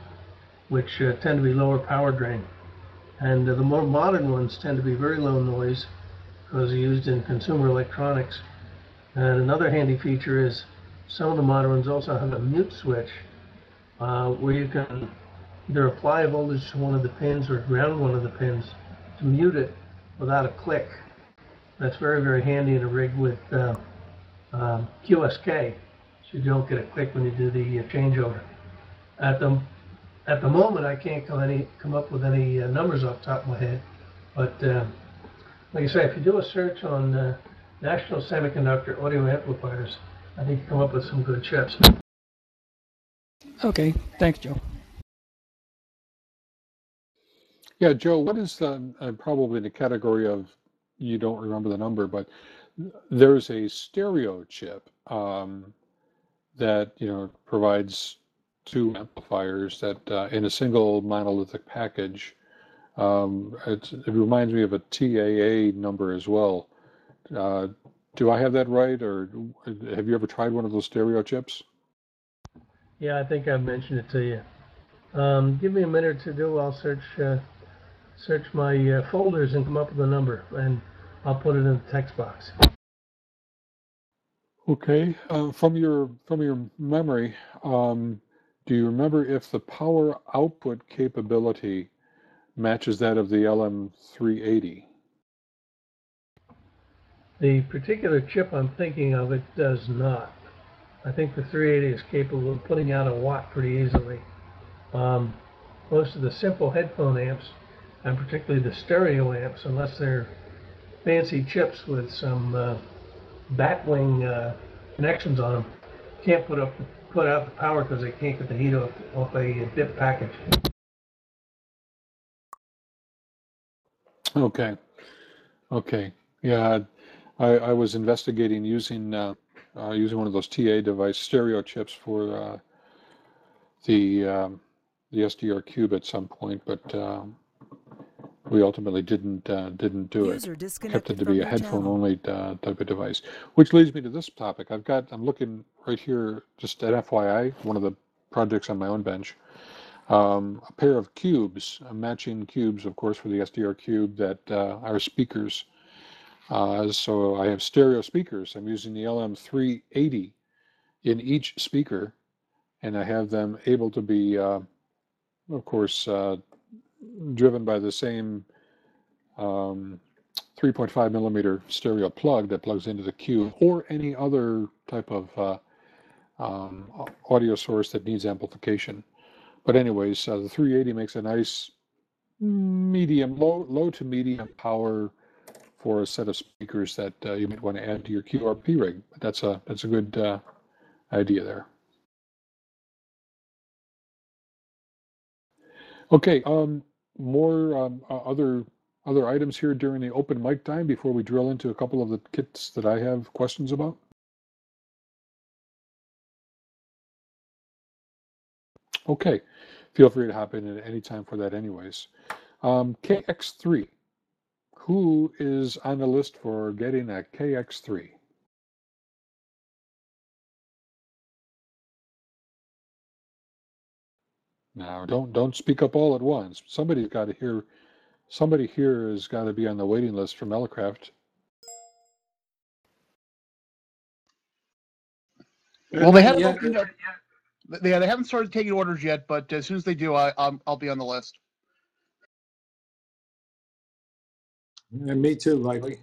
which uh, tend to be lower power drain. And uh, the more modern ones tend to be very low noise because they're used in consumer electronics. And another handy feature is some of the modern ones also have a mute switch uh, where you can either apply a voltage to one of the pins or ground one of the pins to mute it without a click. That's very, very handy in a rig with uh, um, QSK, so you don't get a click when you do the uh, changeover. At the at the moment, I can't come any come up with any uh, numbers off top of my head, but uh, like I say, if you do a search on uh, National Semiconductor audio amplifiers, I think you come up with some good chips. Okay, thanks, Joe. Yeah, Joe, what is the, uh, probably the category of, you don't remember the number, but there's a stereo chip um, that, you know, provides two amplifiers that uh, in a single monolithic package. Um, it reminds me of a TAA number as well. Uh, do I have that right, or have you ever tried one of those stereo chips? Yeah, I think I've mentioned it to you. Um, give me a minute to do. I'll search uh, search my uh, folders and come up with a number, and I'll put it in the text box. Okay. Uh, from your from your memory, um, do you remember if the power output capability matches that of the LM380? The particular chip I'm thinking of, it does not. I think the 380 is capable of putting out a watt pretty easily. Um, most of the simple headphone amps, and particularly the stereo amps, unless they're fancy chips with some uh, batwing uh, connections on them, can't put up put out the power because they can't get the heat off, off a dip package. Okay. Okay. Yeah, I, I was investigating using uh, uh, using one of those TA device stereo chips for uh, the um, the SDR cube at some point, but um, we ultimately didn't uh, didn't do User it. Kept it to be a headphone channel. only uh, type of device, which leads me to this topic. I've got I'm looking right here, just at FYI, one of the projects on my own bench. Um, a pair of cubes, uh, matching cubes, of course, for the SDR cube that uh, are speakers. Uh, so I have stereo speakers. I'm using the LM380 in each speaker, and I have them able to be, uh, of course, uh, driven by the same um, 3.5 millimeter stereo plug that plugs into the cube or any other type of uh, um, audio source that needs amplification. But anyways, uh, the 380 makes a nice medium, low, low to medium power for a set of speakers that uh, you might want to add to your QRP rig. But that's a that's a good uh, idea there. Okay, um, more um, other other items here during the open mic time before we drill into a couple of the kits that I have questions about. Okay, feel free to hop in at any time for that, anyways. Um, KX3, who is on the list for getting a KX3? Now, don't don't speak up all at once. Somebody's got to hear. Somebody here has got to be on the waiting list from Elecraft. Well, they haven't Yeah. opened up. They, they haven't started taking orders yet, but as soon as they do, I, I'll be on the list. And me too, Lively.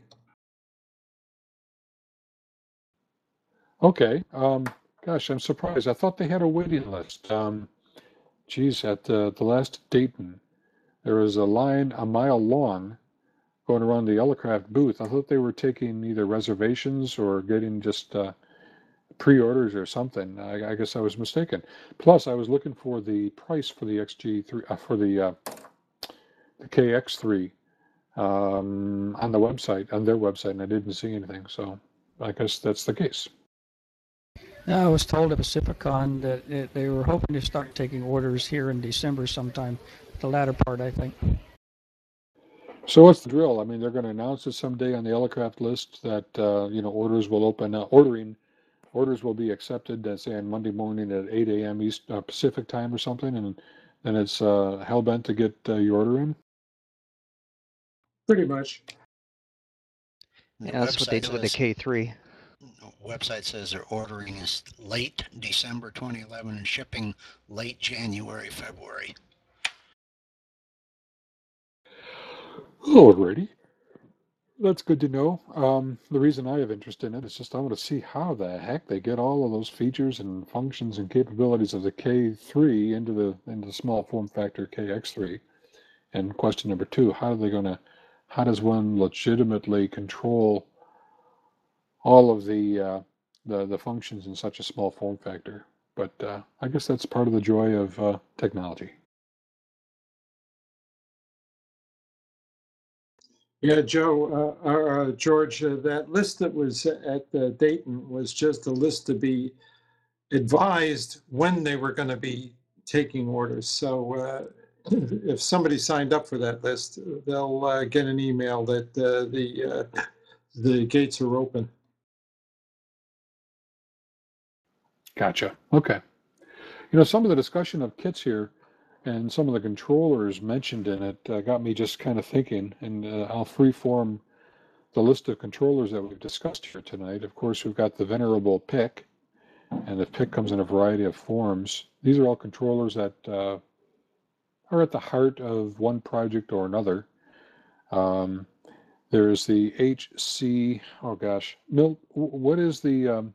Okay. Um, gosh, I'm surprised. I thought they had a waiting list. Um, geez, at uh, the last Dayton, there was a line a mile long going around the Elecraft booth. I thought they were taking either reservations or getting just uh, pre-orders or something. I, I guess I was mistaken. Plus, I was looking for the price for the XG3 uh, for the uh, the KX3 um, on the website on their website, and I didn't see anything. So I guess that's the case. I was told at Pacificon that it, they were hoping to start taking orders here in December sometime, the latter part, I think. So what's the drill? I mean, they're going to announce it someday on the Elecraft list that uh, you know orders will open. Uh, ordering orders will be accepted. Uh, say on Monday morning at 8 a.m. East uh, Pacific time or something, and then it's uh, hell bent to get uh, your order in. Pretty much. The Yeah, that's what they website did with the says- K3. Website says they're ordering is late December 2011 and shipping late January, February. Alrighty. That's good to know. Um, the reason I have interest in it is just I want to see how the heck they get all of those features and functions and capabilities of the K3 into the into the small form factor KX3. And question number two, how are they going to, how does one legitimately control all of the uh, the the functions in such a small form factor? But uh, I guess that's part of the joy of uh, technology. Yeah, Joe, uh, or uh, George, uh, that list that was at uh, Dayton was just a list to be advised when they were going to be taking orders. So uh, if somebody signed up for that list, they'll uh, get an email that uh, the uh, the gates are open. Gotcha. Okay. You know, some of the discussion of kits here and some of the controllers mentioned in it uh, got me just kind of thinking, and uh, I'll freeform the list of controllers that we've discussed here tonight. Of course, we've got the venerable PIC, and the PIC comes in a variety of forms. These are all controllers that uh, are at the heart of one project or another. Um, there's the HC, oh gosh, Milt, what is the, um,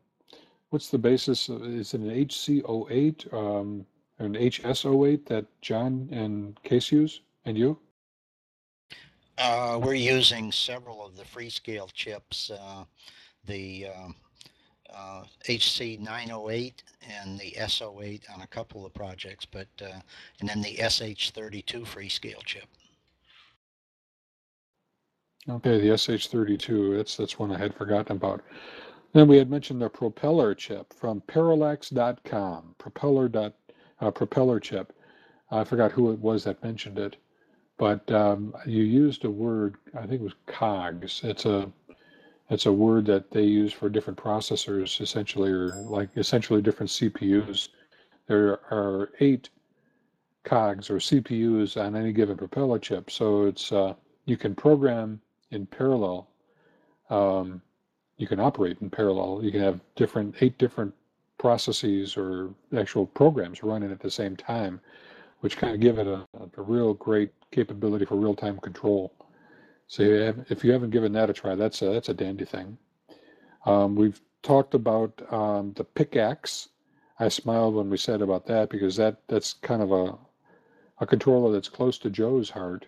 what's the basis? of- Is it an HC08, um, an HS08 that John and Kees use, and you? Uh, we're using several of the Freescale chips. Uh, the um, uh, HC 908 and the SO8 on a couple of projects, but uh, and then the SH32 Freescale chip. Okay, the SH32, that's that's one I had forgotten about. Then we had mentioned the propeller chip from parallax.com, propeller dot, uh, propeller chip. I forgot who it was that mentioned it, but um, you used a word, I think it was cogs. It's a it's a word that they use for different processors, essentially, or like essentially different CPUs. There are eight cogs or CPUs on any given propeller chip, so it's uh, you can program in parallel. Um, you can operate in parallel. You can have different eight different processes or actual programs running at the same time, which kind of give it a, a real great capability for real-time control. So you have, if you haven't given that a try, that's a, that's a dandy thing. Um, we've talked about um, the PICAXE. I smiled when we said about that because that that's kind of a a controller that's close to Joe's heart.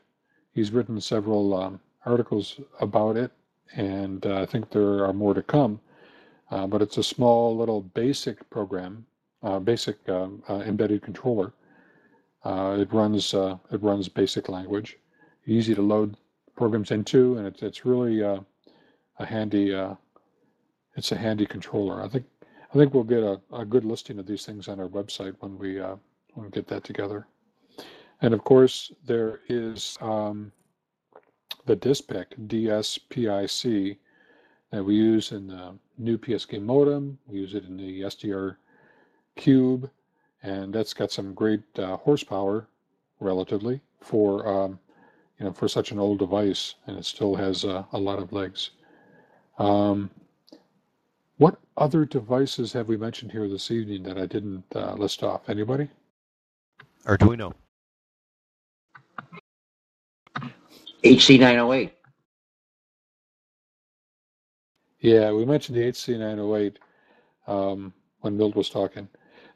He's written several um, articles about it, and uh, I think there are more to come. Uh, but it's a small little basic program, uh, basic um, uh, embedded controller. Uh, it runs uh, it runs basic language, easy to load programs into, and it's it's really a handy it's a handy controller. I think I think we'll get a, a good listing of these things on our website when we when we get that together. And of course, there is um, the DSPIC, DSPIC, that we use in the NUE PSK modem. We use it in the SDR Cube, and that's got some great uh, horsepower, relatively, for um, you know for such an old device, and it still has uh, a lot of legs. Um, what other devices have we mentioned here this evening that I didn't uh, list off? Anybody? Arduino. HC908. Yeah, we mentioned the HC908 um, when Milt was talking.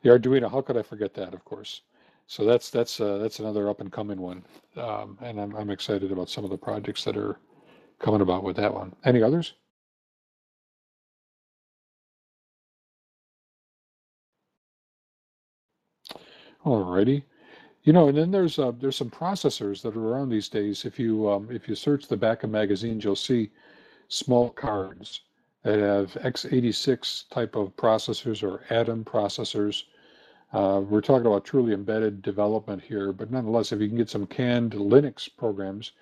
The Arduino, how could I forget that? Of course. So that's that's uh, that's another up and coming one, um, and I'm I'm excited about some of the projects that are coming about with that one. Any others? Alrighty. You know, and then there's uh, there's some processors that are around these days. If you um, if you search the back of magazines, you'll see small cards that have x86 type of processors or Atom processors. Uh, we're talking about truly embedded development here, but nonetheless, if you can get some canned Linux programs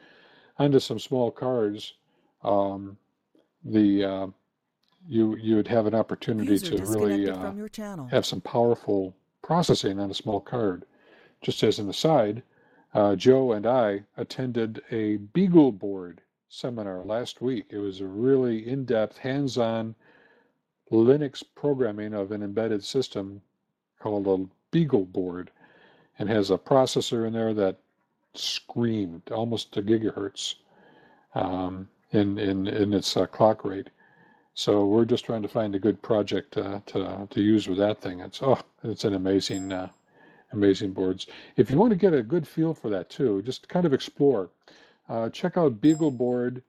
onto some small cards, um, the uh, you you would have an opportunity User to really uh, have some powerful processing on a small card. Just as an aside, uh, Joe and I attended a Beagle board seminar last week. It was a really in depth, hands on Linux programming of an embedded system called a Beagle board and has a processor in there that screamed almost a gigahertz um, in, in, in its uh, clock rate. So we're just trying to find a good project uh, to, to use with that thing. It's oh, it's an amazing uh, amazing boards. If you want to get a good feel for that too, just kind of explore. Uh, check out BeagleBoard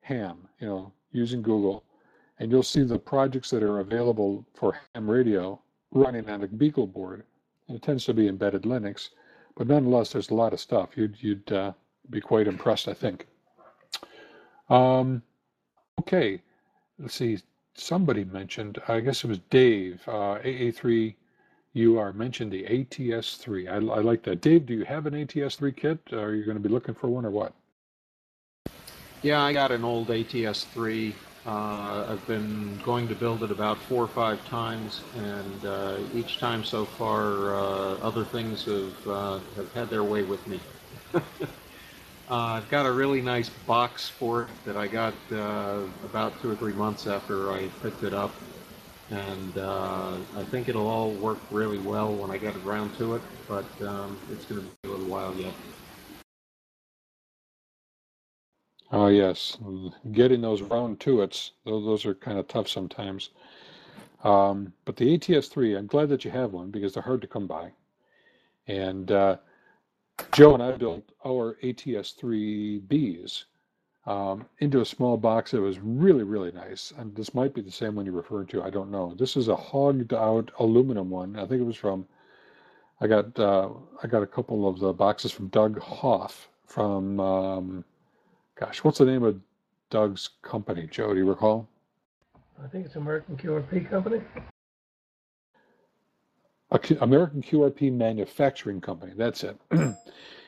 Ham, you know, using Google, and you'll see the projects that are available for ham radio running on a BeagleBoard. And it tends to be embedded Linux, but nonetheless, there's a lot of stuff. You'd you'd uh, be quite impressed, I think. Um, okay, let's see. Somebody mentioned, I guess it was Dave, uh, AA3 you are mentioned the ATS3. I, I like that. Dave, do you have an ATS3 kit? Are you going to be looking for one or what? Yeah, I got an old ATS3. Uh, I've been going to build it about four or five times, and uh, each time so far, uh, other things have uh, have had their way with me. Uh, I've got a really nice box for it that I got uh, about two or three months after I picked it up, and uh, I think it'll all work really well when I get around to it, but um, it's going to be a little while yet. Oh, yes. Getting those round tuits, those, those are kind of tough sometimes. Um, but the ATS3, I'm glad that you have one because they're hard to come by. And uh, Joe and I built our ATS3Bs um, into a small box that was really, really nice. And this might be the same one you're referring to. I don't know. This is a hogged out aluminum one. I think it was from. I got uh, I got a couple of the boxes from Doug Hoff from. Um, gosh, what's the name of Doug's company? Joe, do you recall? I think it's American QRP Company. American QRP Manufacturing Company. That's it.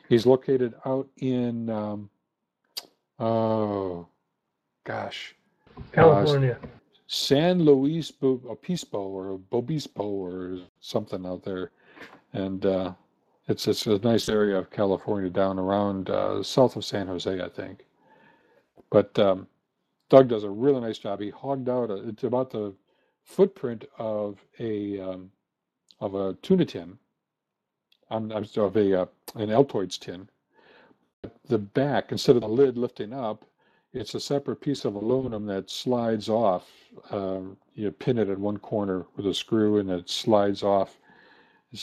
He's located out in, um, oh, gosh, California. Uh, San Luis Obispo or Bobispo or something out there, and uh, it's it's a nice area of California down around uh, south of San Jose, I think. But um, Doug does a really nice job. He hogged out. A, it's about the footprint of a um, of a tuna tin. I'm, I'm of a uh, an Altoids tin. The back, instead of the lid lifting up, it's a separate piece of aluminum that slides off. Um, you pin it at one corner with a screw, and it slides off.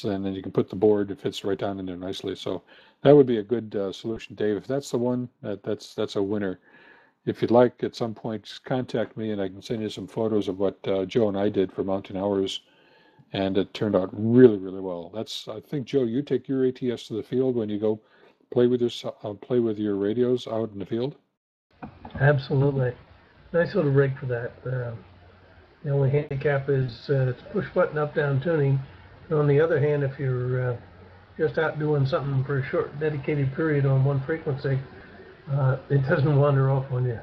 And then you can put the board; it fits right down in there nicely. So that would be a good uh, solution, Dave. If that's the one, that that's that's a winner. If you'd like, at some point, contact me, and I can send you some photos of what uh, Joe and I did for Mountain Hours and it turned out really, really well. That's I think Joe, you take your ATS to the field when you go play with your uh, play with your radios out in the field. Absolutely, nice little rig for that. Uh, the only handicap is uh, it's push button up down tuning. On the other hand, if you're uh, just out doing something for a short dedicated period on one frequency, uh, it doesn't wander off on you.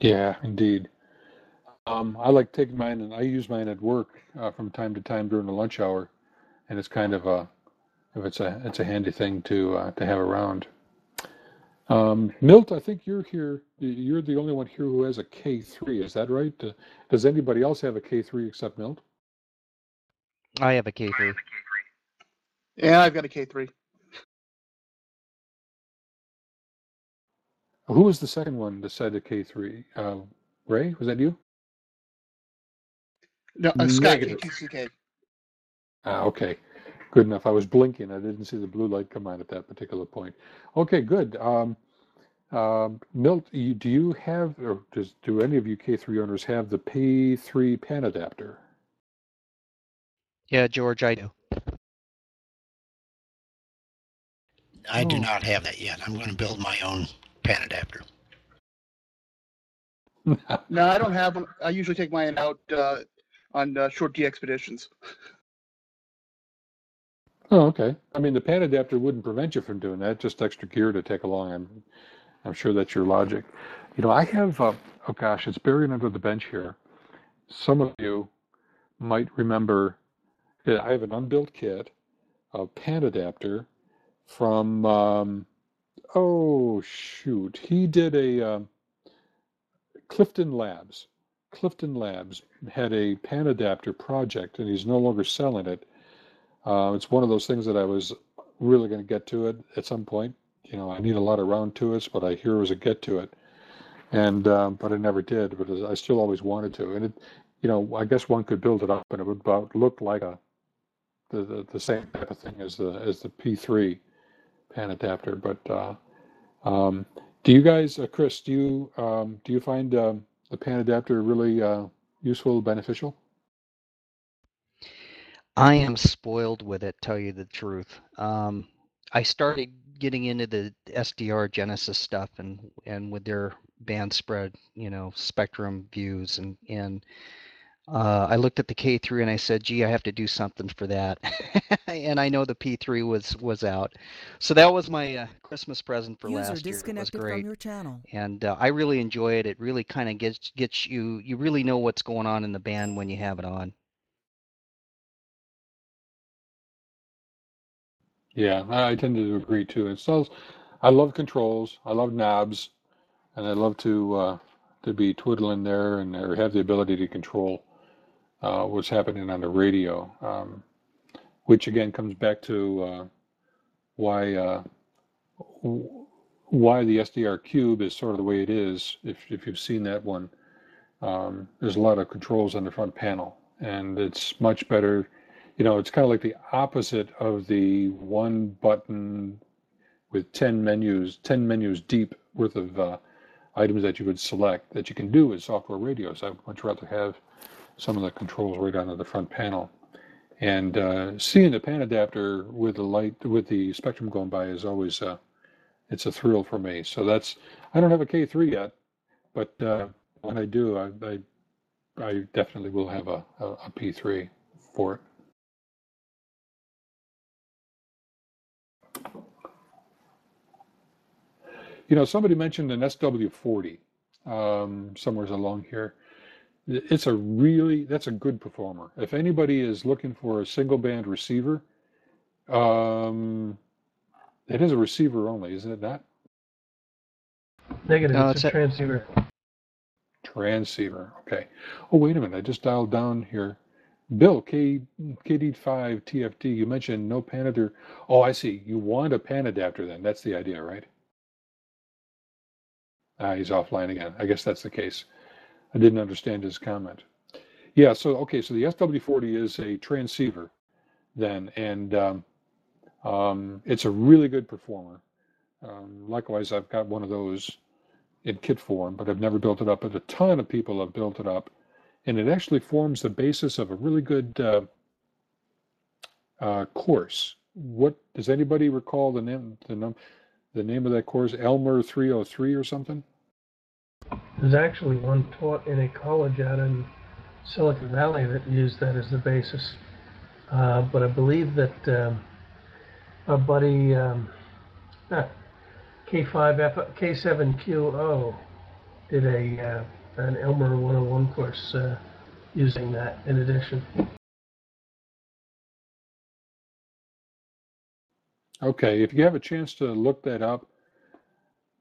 Yeah, indeed. Um, I like taking mine, and I use mine at work uh, from time to time during the lunch hour, and it's kind of a, if it's a, it's a handy thing to uh, to have around. Um, Milt, I think you're here. You're the only one here who has a K3. Is that right? Uh, does anybody else have a K3 except Milt? I have a K3. Yeah, I've got a K3. Who was the second one that said a K3? Uh, Ray, was that you? No, uh, Scott Negative. K2CK. Ah, okay. Good enough. I was blinking. I didn't see the blue light come on at that particular point. Okay, good. Um, um, Milt, you, do you have, or does do any of you K3 owners have the P3 pan adapter? Yeah, George, I do. I do Oh. not have that yet. I'm going to build my own pan adapter. No, I don't have one. I usually take mine out uh, on uh, short D expeditions. Oh, okay. I mean, the pan adapter wouldn't prevent you from doing that. Just extra gear to take along. I'm, I'm sure that's your logic. You know, I have. Uh, oh gosh, it's buried under the bench here. Some of you might remember that I have an unbuilt kit of pan adapter from. Um, oh shoot, he did a um, Clifton Labs. Clifton Labs had a pan adapter project, and he's no longer selling it. Uh, it's one of those things that I was really going to get to it at some point. You know, I need a lot of round to it, but I hear was a get to it, and um, but I never did. But I still always wanted to, and it, you know, I guess one could build it up, and it would about look like a the, the, the same type of thing as the as the P3 pan adapter. But uh, um, do you guys, uh, Chris, do you um, do you find um, the pan adapter really uh, useful, beneficial? I am spoiled with it, tell you the truth. Um, I started getting into the SDR Genesis stuff and and with their band spread, you know, spectrum views and and uh, I looked at the K3 and I said, "Gee, I have to do something for that." and I know the P3 was was out, so that was my uh, Christmas present for User last year. It was great, from your channel. and uh, I really enjoy it. It really kind of gets gets you. You really know what's going on in the band when you have it on. Yeah, I I tend to agree too. It sells. I love controls. I love knobs, and I love to uh, to be twiddling there and or have the ability to control uh, what's happening on the radio. Um, which again comes back to uh, why uh, why the SDR Cube is sort of the way it is. If if you've seen that one, um, there's a lot of controls on the front panel, and it's much better. You know, it's kind of like the opposite of the one button with 10 menus, 10 menus deep worth of uh, items that you would select that you can do with software radios. I'd much rather have some of the controls right onto the front panel. And uh, seeing the pan adapter with the light, with the spectrum going by is always, uh, it's a thrill for me. So that's, I don't have a K3 yet, but uh, when I do, I, I, I definitely will have a a a P3 for it. You know, somebody mentioned an SW40 um, somewhere along here. It's a really, that's a good performer. If anybody is looking for a single band receiver, um, it is a receiver only, isn't it not? Negative, No, it's it's a a- transceiver. Transceiver. Okay. Oh, wait a minute. I just dialed down here. Bill, K, KD5 TFT, you mentioned no pan adapter. Oh, I see. You want a pan adapter then. That's the idea, right? Ah, he's offline again. I guess that's the case. I didn't understand his comment. Yeah, so, okay, so the SW40 is a transceiver then, and um, um, it's a really good performer. Um, likewise, I've got one of those in kit form, but I've never built it up. But a ton of people have built it up, and it actually forms the basis of a really good uh, uh, course. What does anybody recall the name? The num, the name of that course? Elmer 303 or something? There's actually one taught in a college out in Silicon Valley that used that as the basis. Uh, but I believe that um, our buddy um, ah, K5F, K7QO did a uh, an Elmer 101 course uh, using that in addition. Okay, if you have a chance to look that up,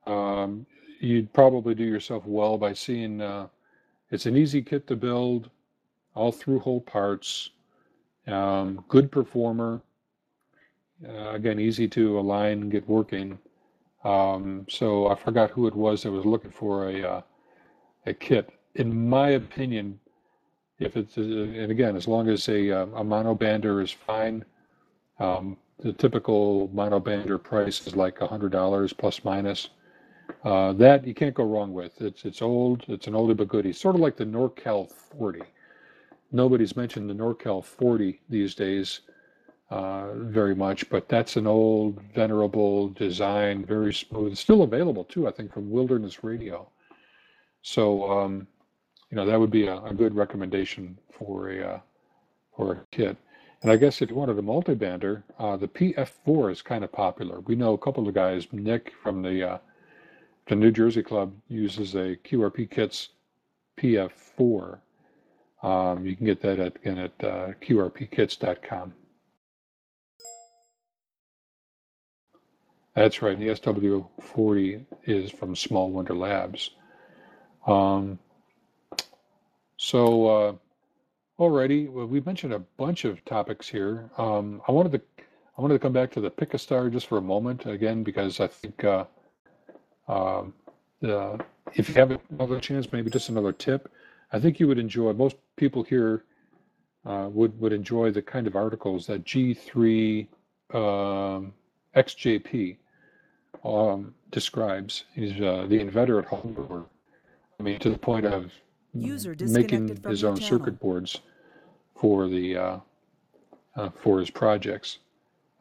um, you'd probably do yourself well by seeing uh, it's an easy kit to build, all through hole parts, um, good performer, uh, again, easy to align and get working. Um, so I forgot who it was that was looking for a uh, a kit. In my opinion, if it's uh, and again, as long as a uh, a mono bander is fine, um, the typical mono bander price is like hundred dollars plus minus. Uh, that you can't go wrong with. It's it's old. It's an oldie but goodie. Sort of like the Norcal 40. Nobody's mentioned the Norcal 40 these days uh, very much, but that's an old, venerable design, very smooth. Still available too, I think, from Wilderness Radio. So um, you know that would be a, a good recommendation for a uh, for a kit. And I guess if you wanted a multi-bander, uh, the PF4 is kind of popular. We know a couple of guys. Nick from the uh, the New Jersey Club uses a QRP Kits PF4. Um, you can get that at, again at uh, qrpkits.com. That's right. The SW40 is from Small Wonder Labs. Um, so, uh, alrighty, well, we mentioned a bunch of topics here. Um, I wanted to, I wanted to come back to the Picastar just for a moment again because I think uh, um, uh, if you have another chance, maybe just another tip. I think you would enjoy. Most people here uh, would would enjoy the kind of articles that G3 um, XJP um, describes. He's uh, the inventor at Homebrewer. I mean, to the point of User making his own channel. circuit boards for the uh, uh, for his projects.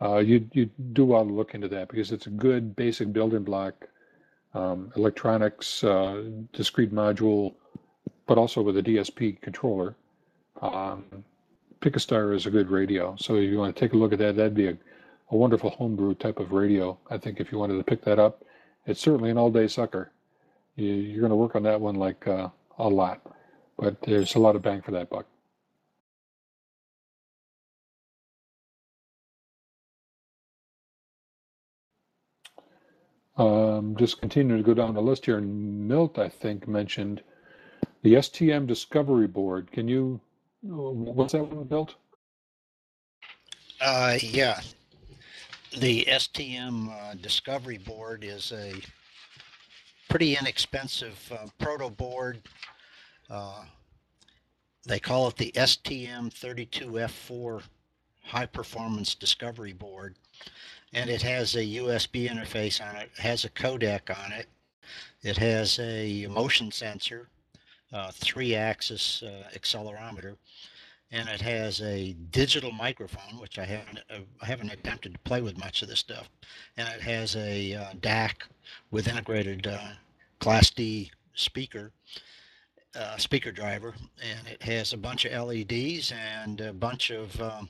Uh, you you do want to look into that because it's a good basic building block, um, electronics, uh, discrete module, but also with a DSP controller. Um, Picastar is a good radio, so if you want to take a look at that, that'd be a, a wonderful homebrew type of radio. I think if you wanted to pick that up, it's certainly an all-day sucker. You, you're going to work on that one like uh, a lot, but there's a lot of bang for that buck. Um, just continuing to go down the list here, Milt, I think, mentioned the STM Discovery Board. Can you, what's that one, Milt? Uh, yeah. The STM uh, Discovery Board is a pretty inexpensive uh, proto board. Uh, they call it the STM 32F4 high performance discovery board. And it has a USB interface on it, it has a codec on it. It has a motion sensor, uh, three axis uh, accelerometer, and it has a digital microphone, which I haven't uh, I haven't attempted to play with much of this stuff, and it has a uh, DAC with integrated uh, Class D speaker uh, speaker driver, and it has a bunch of LEDs and a bunch of um,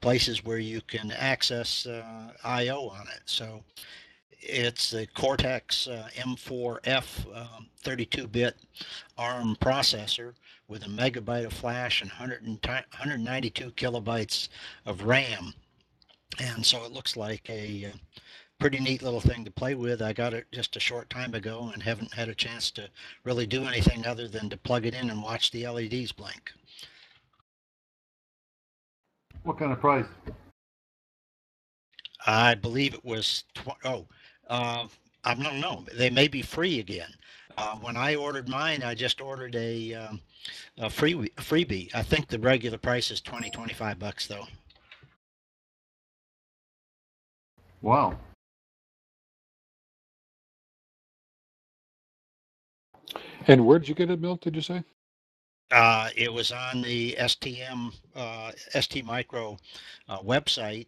places where you can access uh, I/O on it. So it's the Cortex uh, M4F 32-bit ARM processor with a megabyte of flash and 192 kilobytes of RAM. And so it looks like a uh, pretty neat little thing to play with. I got it just a short time ago and haven't had a chance to really do anything other than to plug it in and watch the LEDs blink. What kind of price? I believe it was, tw- oh, uh, I don't know. They may be free again. Uh, when I ordered mine, I just ordered a, um, a free freebie. I think the regular price is 20, 25 bucks though. Wow. And where did you get it, Milt? Did you say? Uh, it was on the STM uh, ST Micro uh, website,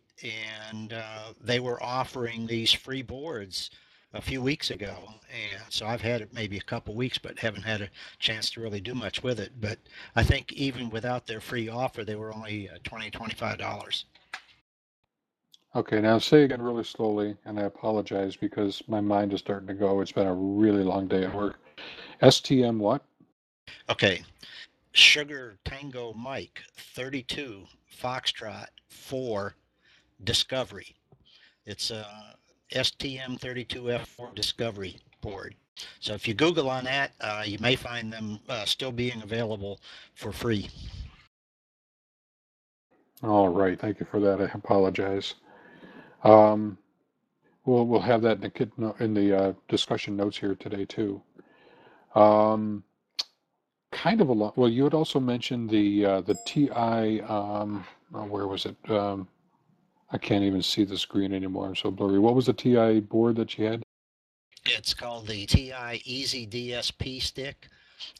and uh, they were offering these free boards a few weeks ago. And so I've had it maybe a couple weeks, but haven't had a chance to really do much with it. But I think even without their free offer, they were only uh, 20 $25. Okay, now say again really slowly, and I apologize because my mind is starting to go. It's been a really long day at work. STM what? Okay. Sugar Tango Mike 32 Foxtrot 4 Discovery. It's a STM32F4 Discovery board. So if you Google on that, uh, you may find them uh, still being available for free. All right, thank you for that. I apologize. Um, we'll we'll have that in the in the uh, discussion notes here today too. Um, kind of a lot. Well, you had also mentioned the uh, the TI. Um, oh, where was it? Um, I can't even see the screen anymore. I'm so blurry. What was the TI board that you had? It's called the TI eZdsp stick.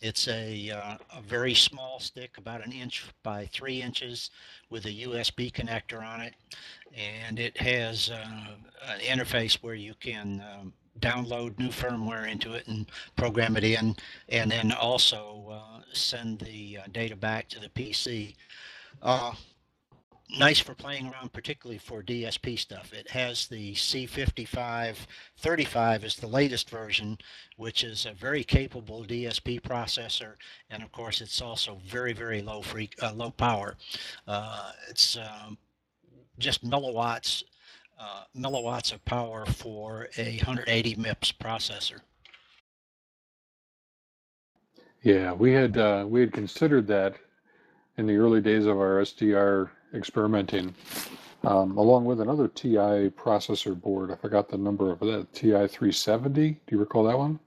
It's a, uh, a very small stick, about an inch by three inches, with a USB connector on it, and it has uh, an interface where you can um, download new firmware into it and program it in, and then also uh, send the uh, data back to the PC. Uh, nice for playing around, particularly for DSP stuff. It has the C5535 is the latest version, which is a very capable DSP processor, and of course, it's also very, very low free, uh, low power. Uh, it's um, just milliwatts uh, milliwatts of power for a 180 MIPS processor. Yeah, we had uh, we had considered that in the early days of our SDR experimenting, um, along with another TI processor board. I forgot the number of that. TI 370. Do you recall that one?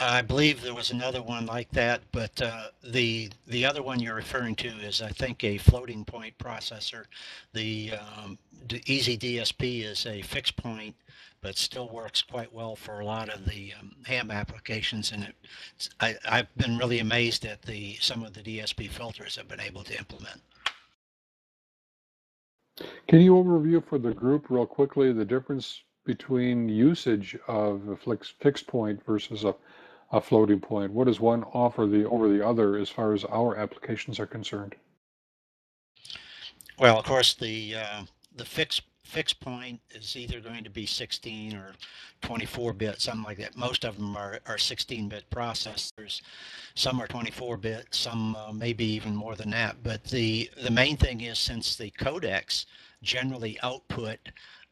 I believe there was another one like that, but uh, the the other one you're referring to is, I think, a floating point processor. The, um, eZdsp is a fixed point, but still works quite well for a lot of the um, ham applications. And it, I, I've been really amazed at the some of the DSP filters I've been able to implement. Can you overview for the group real quickly the difference between usage of a fixed point versus a a floating point? What does one offer the over the other as far as our applications are concerned? Well, of course, the uh, the fixed fixed point is either going to be 16 or 24 bit, something like that. Most of them are, are 16 bit processors. Some are 24 bit, some uh, maybe even more than that. But the, the main thing is since the codecs generally output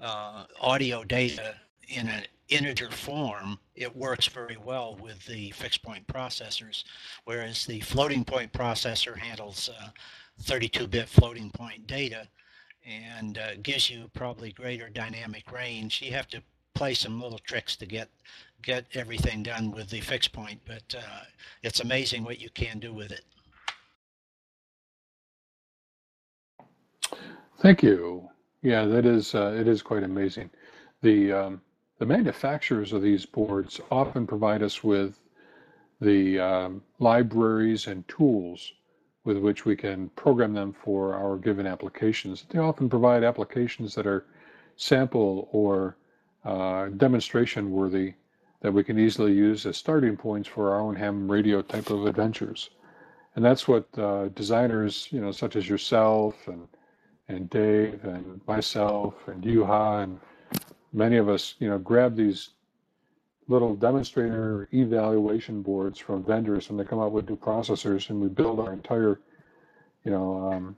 uh, audio data in an integer form, it works very well with the fixed point processors, whereas the floating point processor handles 32-bit uh, floating point data and uh, gives you probably greater dynamic range. You have to play some little tricks to get get everything done with the fixed point, but uh, it's amazing what you can do with it. Thank you. Yeah, that is uh, it is quite amazing. The um, the manufacturers of these boards often provide us with the um, libraries and tools with which we can program them for our given applications. They often provide applications that are sample or uh, demonstration worthy that we can easily use as starting points for our own ham radio type of adventures. And that's what uh, designers, you know, such as yourself and and Dave and myself and Juha and many of us, you know, grab these little demonstrator evaluation boards from vendors when they come out with new processors, and we build our entire, you know, um,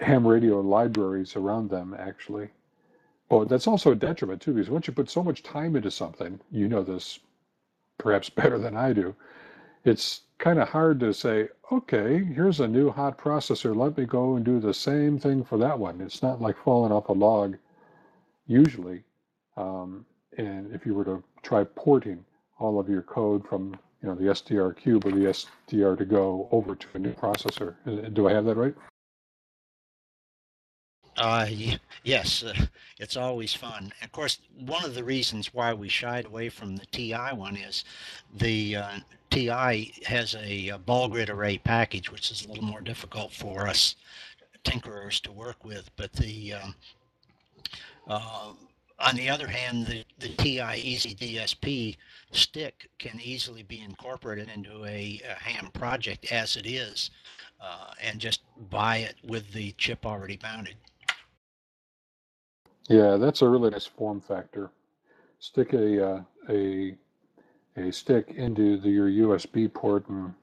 ham radio libraries around them. Actually, well, that's also a detriment too, because once you put so much time into something, you know this perhaps better than I do. It's kind of hard to say, okay, here's a new hot processor. Let me go and do the same thing for that one. It's not like falling off a log, usually. Um, and if you were to try porting all of your code from you know the SDR cube or the SDR2GO over to a new processor, uh, do I have that right? Uh, yes, uh, it's always fun. Of course, one of the reasons why we shied away from the TI one is the uh, TI has a, a, ball grid array package, which is a little more difficult for us tinkerers to work with. But the um, uh, on the other hand, the, the TI eZdsp stick can easily be incorporated into a, a ham project as it is, uh, and just buy it with the chip already mounted. Yeah, that's a really nice form factor. Stick a uh, a a stick into the, your USB port and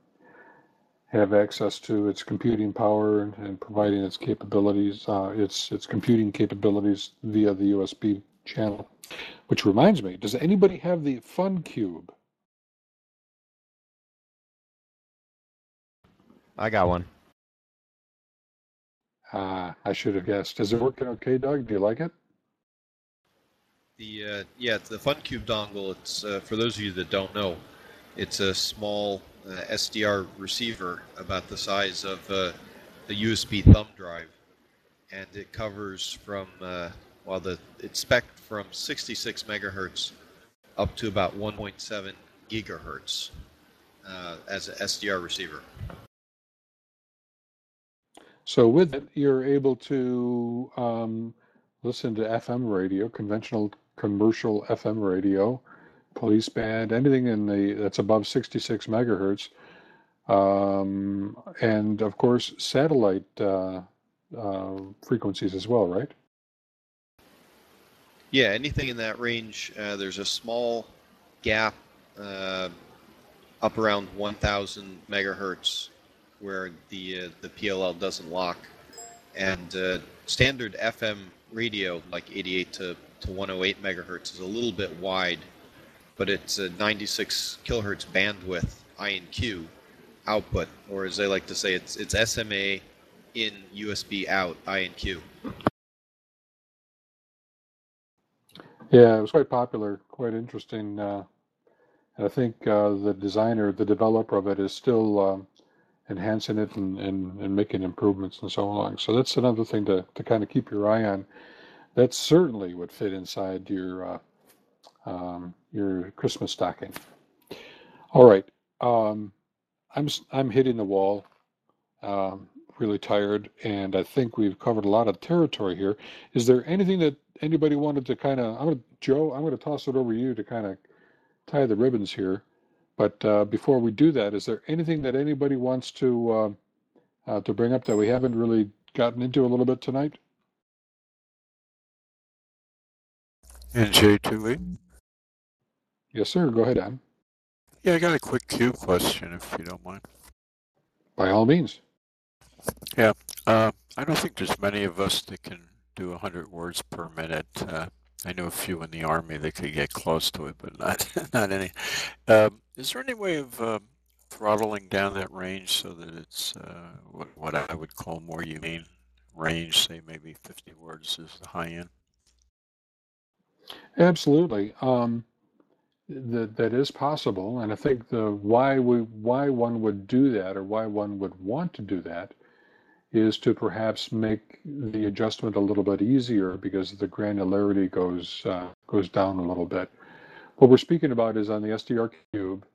have access to its computing power and, and providing its capabilities, uh, its its computing capabilities via the USB channel. Which reminds me, does anybody have the FunCube? I got one. Ah, I should have guessed. Is it working okay, Doug? Do you like it? The uh, yeah, the FunCube dongle. It's uh, for those of you that don't know, it's a small uh, SDR receiver about the size of uh, the USB thumb drive, and it covers from uh, well the it's spec from 66 megahertz up to about 1.7 gigahertz uh, as an SDR receiver. So with it, you're able to um, listen to FM radio, conventional commercial FM radio, police band, anything in the that's above 66 megahertz, um, and of course satellite uh, uh, frequencies as well, right? Yeah, anything in that range. Uh, there's a small gap uh, up around 1,000 megahertz where the uh, the PLL doesn't lock, and uh, standard FM radio like 88 to to 108 megahertz is a little bit wide, but it's a 96 kilohertz bandwidth INQ output, or as they like to say, it's it's SMA in USB out INQ. Yeah, it was quite popular, quite interesting. Uh, and I think uh, the designer, the developer of it, is still um, enhancing it and, and, and making improvements and so on. So that's another thing to, to kind of keep your eye on that certainly would fit inside your uh, um, your Christmas stocking. All right, um, I'm I'm hitting the wall. Um, really tired, and I think we've covered a lot of territory here. Is there anything that anybody wanted to kind of? I'm gonna Joe. I'm gonna toss it over you to kind of tie the ribbons here. But uh, before we do that, is there anything that anybody wants to uh, uh, to bring up that we haven't really gotten into a little bit tonight? NJ2E? Yes, sir. Go ahead, Adam. Yeah, I got a quick cube question, if you don't mind. By all means. Yeah, uh, I don't think there's many of us that can do 100 words per minute. Uh, I know a few in the Army that could get close to it, but not, not any. Um, is there any way of uh, throttling down that range so that it's uh, what, what I would call more humane range, say maybe 50 words is the high end? Absolutely. Um, that that is possible, and I think the why we why one would do that or why one would want to do that is to perhaps make the adjustment a little bit easier because the granularity goes uh, goes down a little bit. What we're speaking about is on the SDR cube,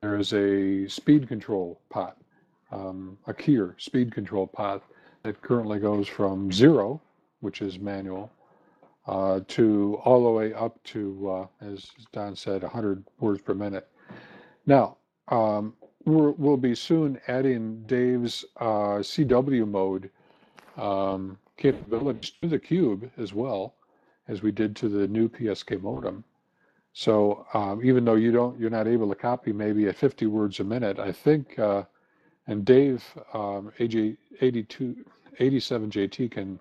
there is a speed control pot, um, a keyer speed control pot that currently goes from zero, which is manual, uh, to all the way up to, uh, as Don said, 100 words per minute. Now, um, we will be soon adding Dave's uh, CW mode um, capabilities to the cube as well as we did to the new PSK modem. So um, even though you don't, you're not able to copy maybe at 50 words a minute, I think, uh, and Dave um, AJ 82, 87JT can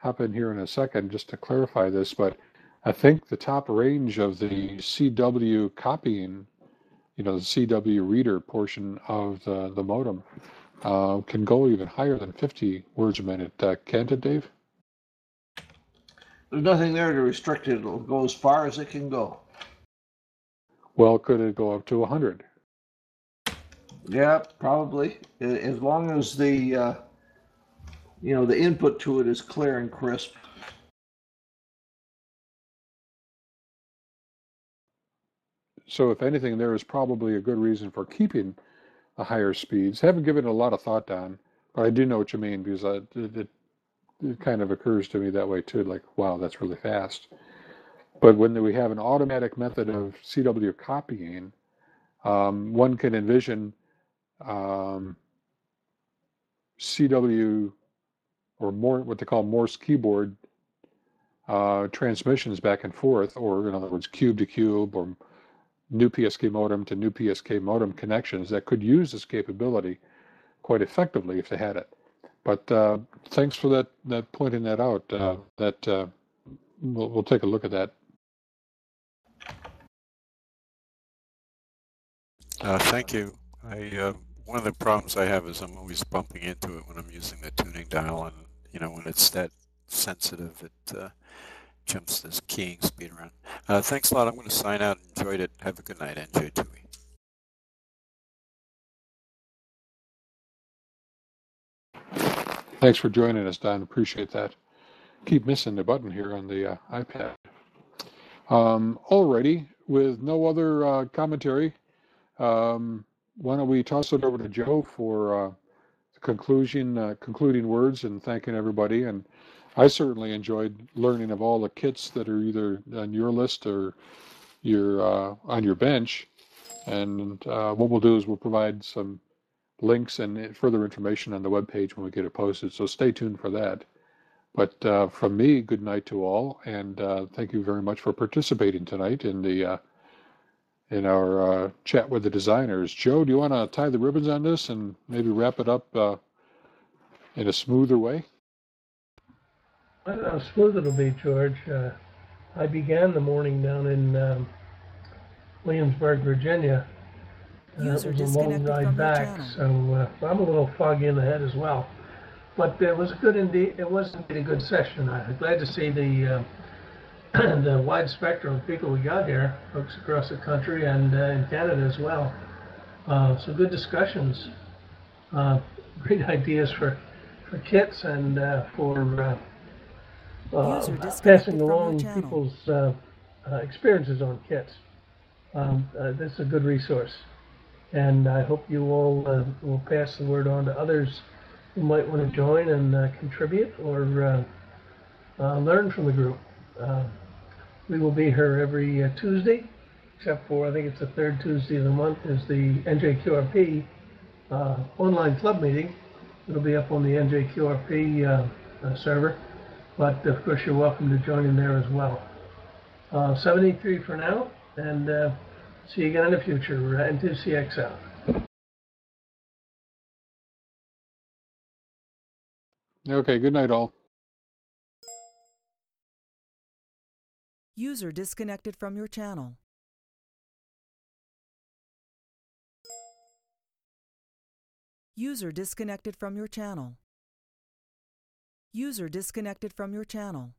hop in here in a second just to clarify this, but I think the top range of the CW copying you know, the CW reader portion of the, the modem uh, can go even higher than 50 words a minute. Uh, can't it, Dave? There's nothing there to restrict it. It'll go as far as it can go. Well, could it go up to 100? Yeah, probably. As long as the, uh, you know, the input to it is clear and crisp. So if anything, there is probably a good reason for keeping the higher speeds. Haven't given a lot of thought on, but I do know what you mean because I, it, it, it kind of occurs to me that way too. Like, wow, that's really fast. But when we have an automatic method of CW copying, um, one can envision um, CW or more what they call Morse keyboard uh, transmissions back and forth, or in other words, cube to cube or new PSK modem to new PSK modem connections that could use this capability quite effectively if they had it. But uh, thanks for that, that pointing that out. Uh, that uh, we'll, we'll take a look at that. Uh, thank you. I uh, one of the problems I have is I'm always bumping into it when I'm using the tuning dial, and you know when it's that sensitive, it uh, jumps this keying speed around. Uh, thanks a lot. I'm going to sign out. Enjoyed it. Have a good night, NJ2E. Thanks for joining us, Don. Appreciate that. Keep missing the button here on the uh, iPad. Um, alrighty, with no other uh, commentary, um, why don't we toss it over to Joe for uh, conclusion, uh, concluding words, and thanking everybody. And I certainly enjoyed learning of all the kits that are either on your list or your uh, on your bench. And uh, what we'll do is we'll provide some links and further information on the webpage when we get it posted. So stay tuned for that. But uh, from me, good night to all, and uh, thank you very much for participating tonight in the uh, in our uh, chat with the designers. Joe, do you want to tie the ribbons on this and maybe wrap it up in a smoother way? I don't know how smooth it'll be, George. Uh, I began the morning down in um, Williamsburg, Virginia. Uh, it was a long ride back, so uh, I'm a little foggy in the head as well. But it was good indeed. It was indeed a good session. I'm glad to see the uh, the wide spectrum of people we got here, folks across the country and uh, in Canada as well. Uh, some good discussions, great ideas for for kits and for uh, passing along people's uh, uh, experiences on kits. Um, uh, this is a good resource. And I hope you all uh, will pass the word on to others who might want to join and uh, contribute or learn from the group. Uh, we will be here every uh, Tuesday, except for I think it's the third Tuesday of the month is the NJQRP uh, online club meeting. It'll be up on the NJQRP server. But of course, you're welcome to join in there as well. Uh, 73 for now, and uh, see you again in the future. N2CX out. Okay, good night, all. User disconnected from your channel. User disconnected from your channel. User disconnected from your channel.